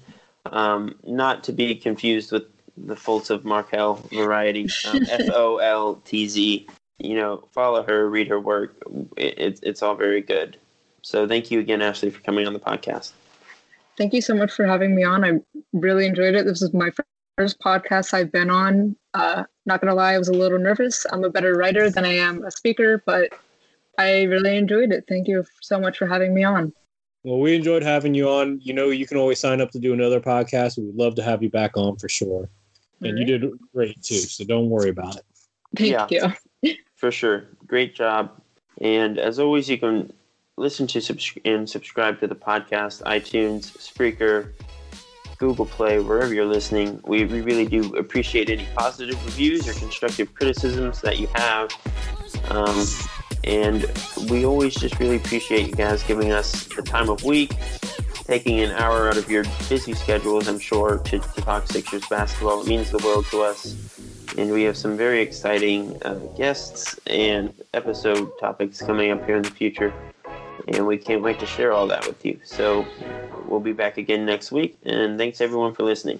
um, not to be confused with the Fultz of Markelle variety, um, F O L T Z. You know, follow her, read her work. It, it's it's all very good. So thank you again, Ashley, for coming on the podcast. Thank you so much for having me on. I really enjoyed it. This is my first podcast I've been on. Uh, not gonna lie, I was a little nervous. I'm a better writer than I am a speaker, but I really enjoyed it. Thank you so much for having me on. Well, we enjoyed having you on. You know, you can always sign up to do another podcast. We would love to have you back on for sure. And you did great too, so don't worry about it. Thank Yeah. you. For sure. Great job. And as always, you can listen to subs- and subscribe to the podcast, iTunes, Spreaker, Google Play, wherever you're listening. We, we really do appreciate any positive reviews or constructive criticisms that you have. Um, and we always just really appreciate you guys giving us the time of week, taking an hour out of your busy schedules, I'm sure, to, to talk Sixers basketball. It means the world to us. And we have some very exciting uh, guests and episode topics coming up here in the future. And we can't wait to share all that with you. So we'll be back again next week. And thanks everyone for listening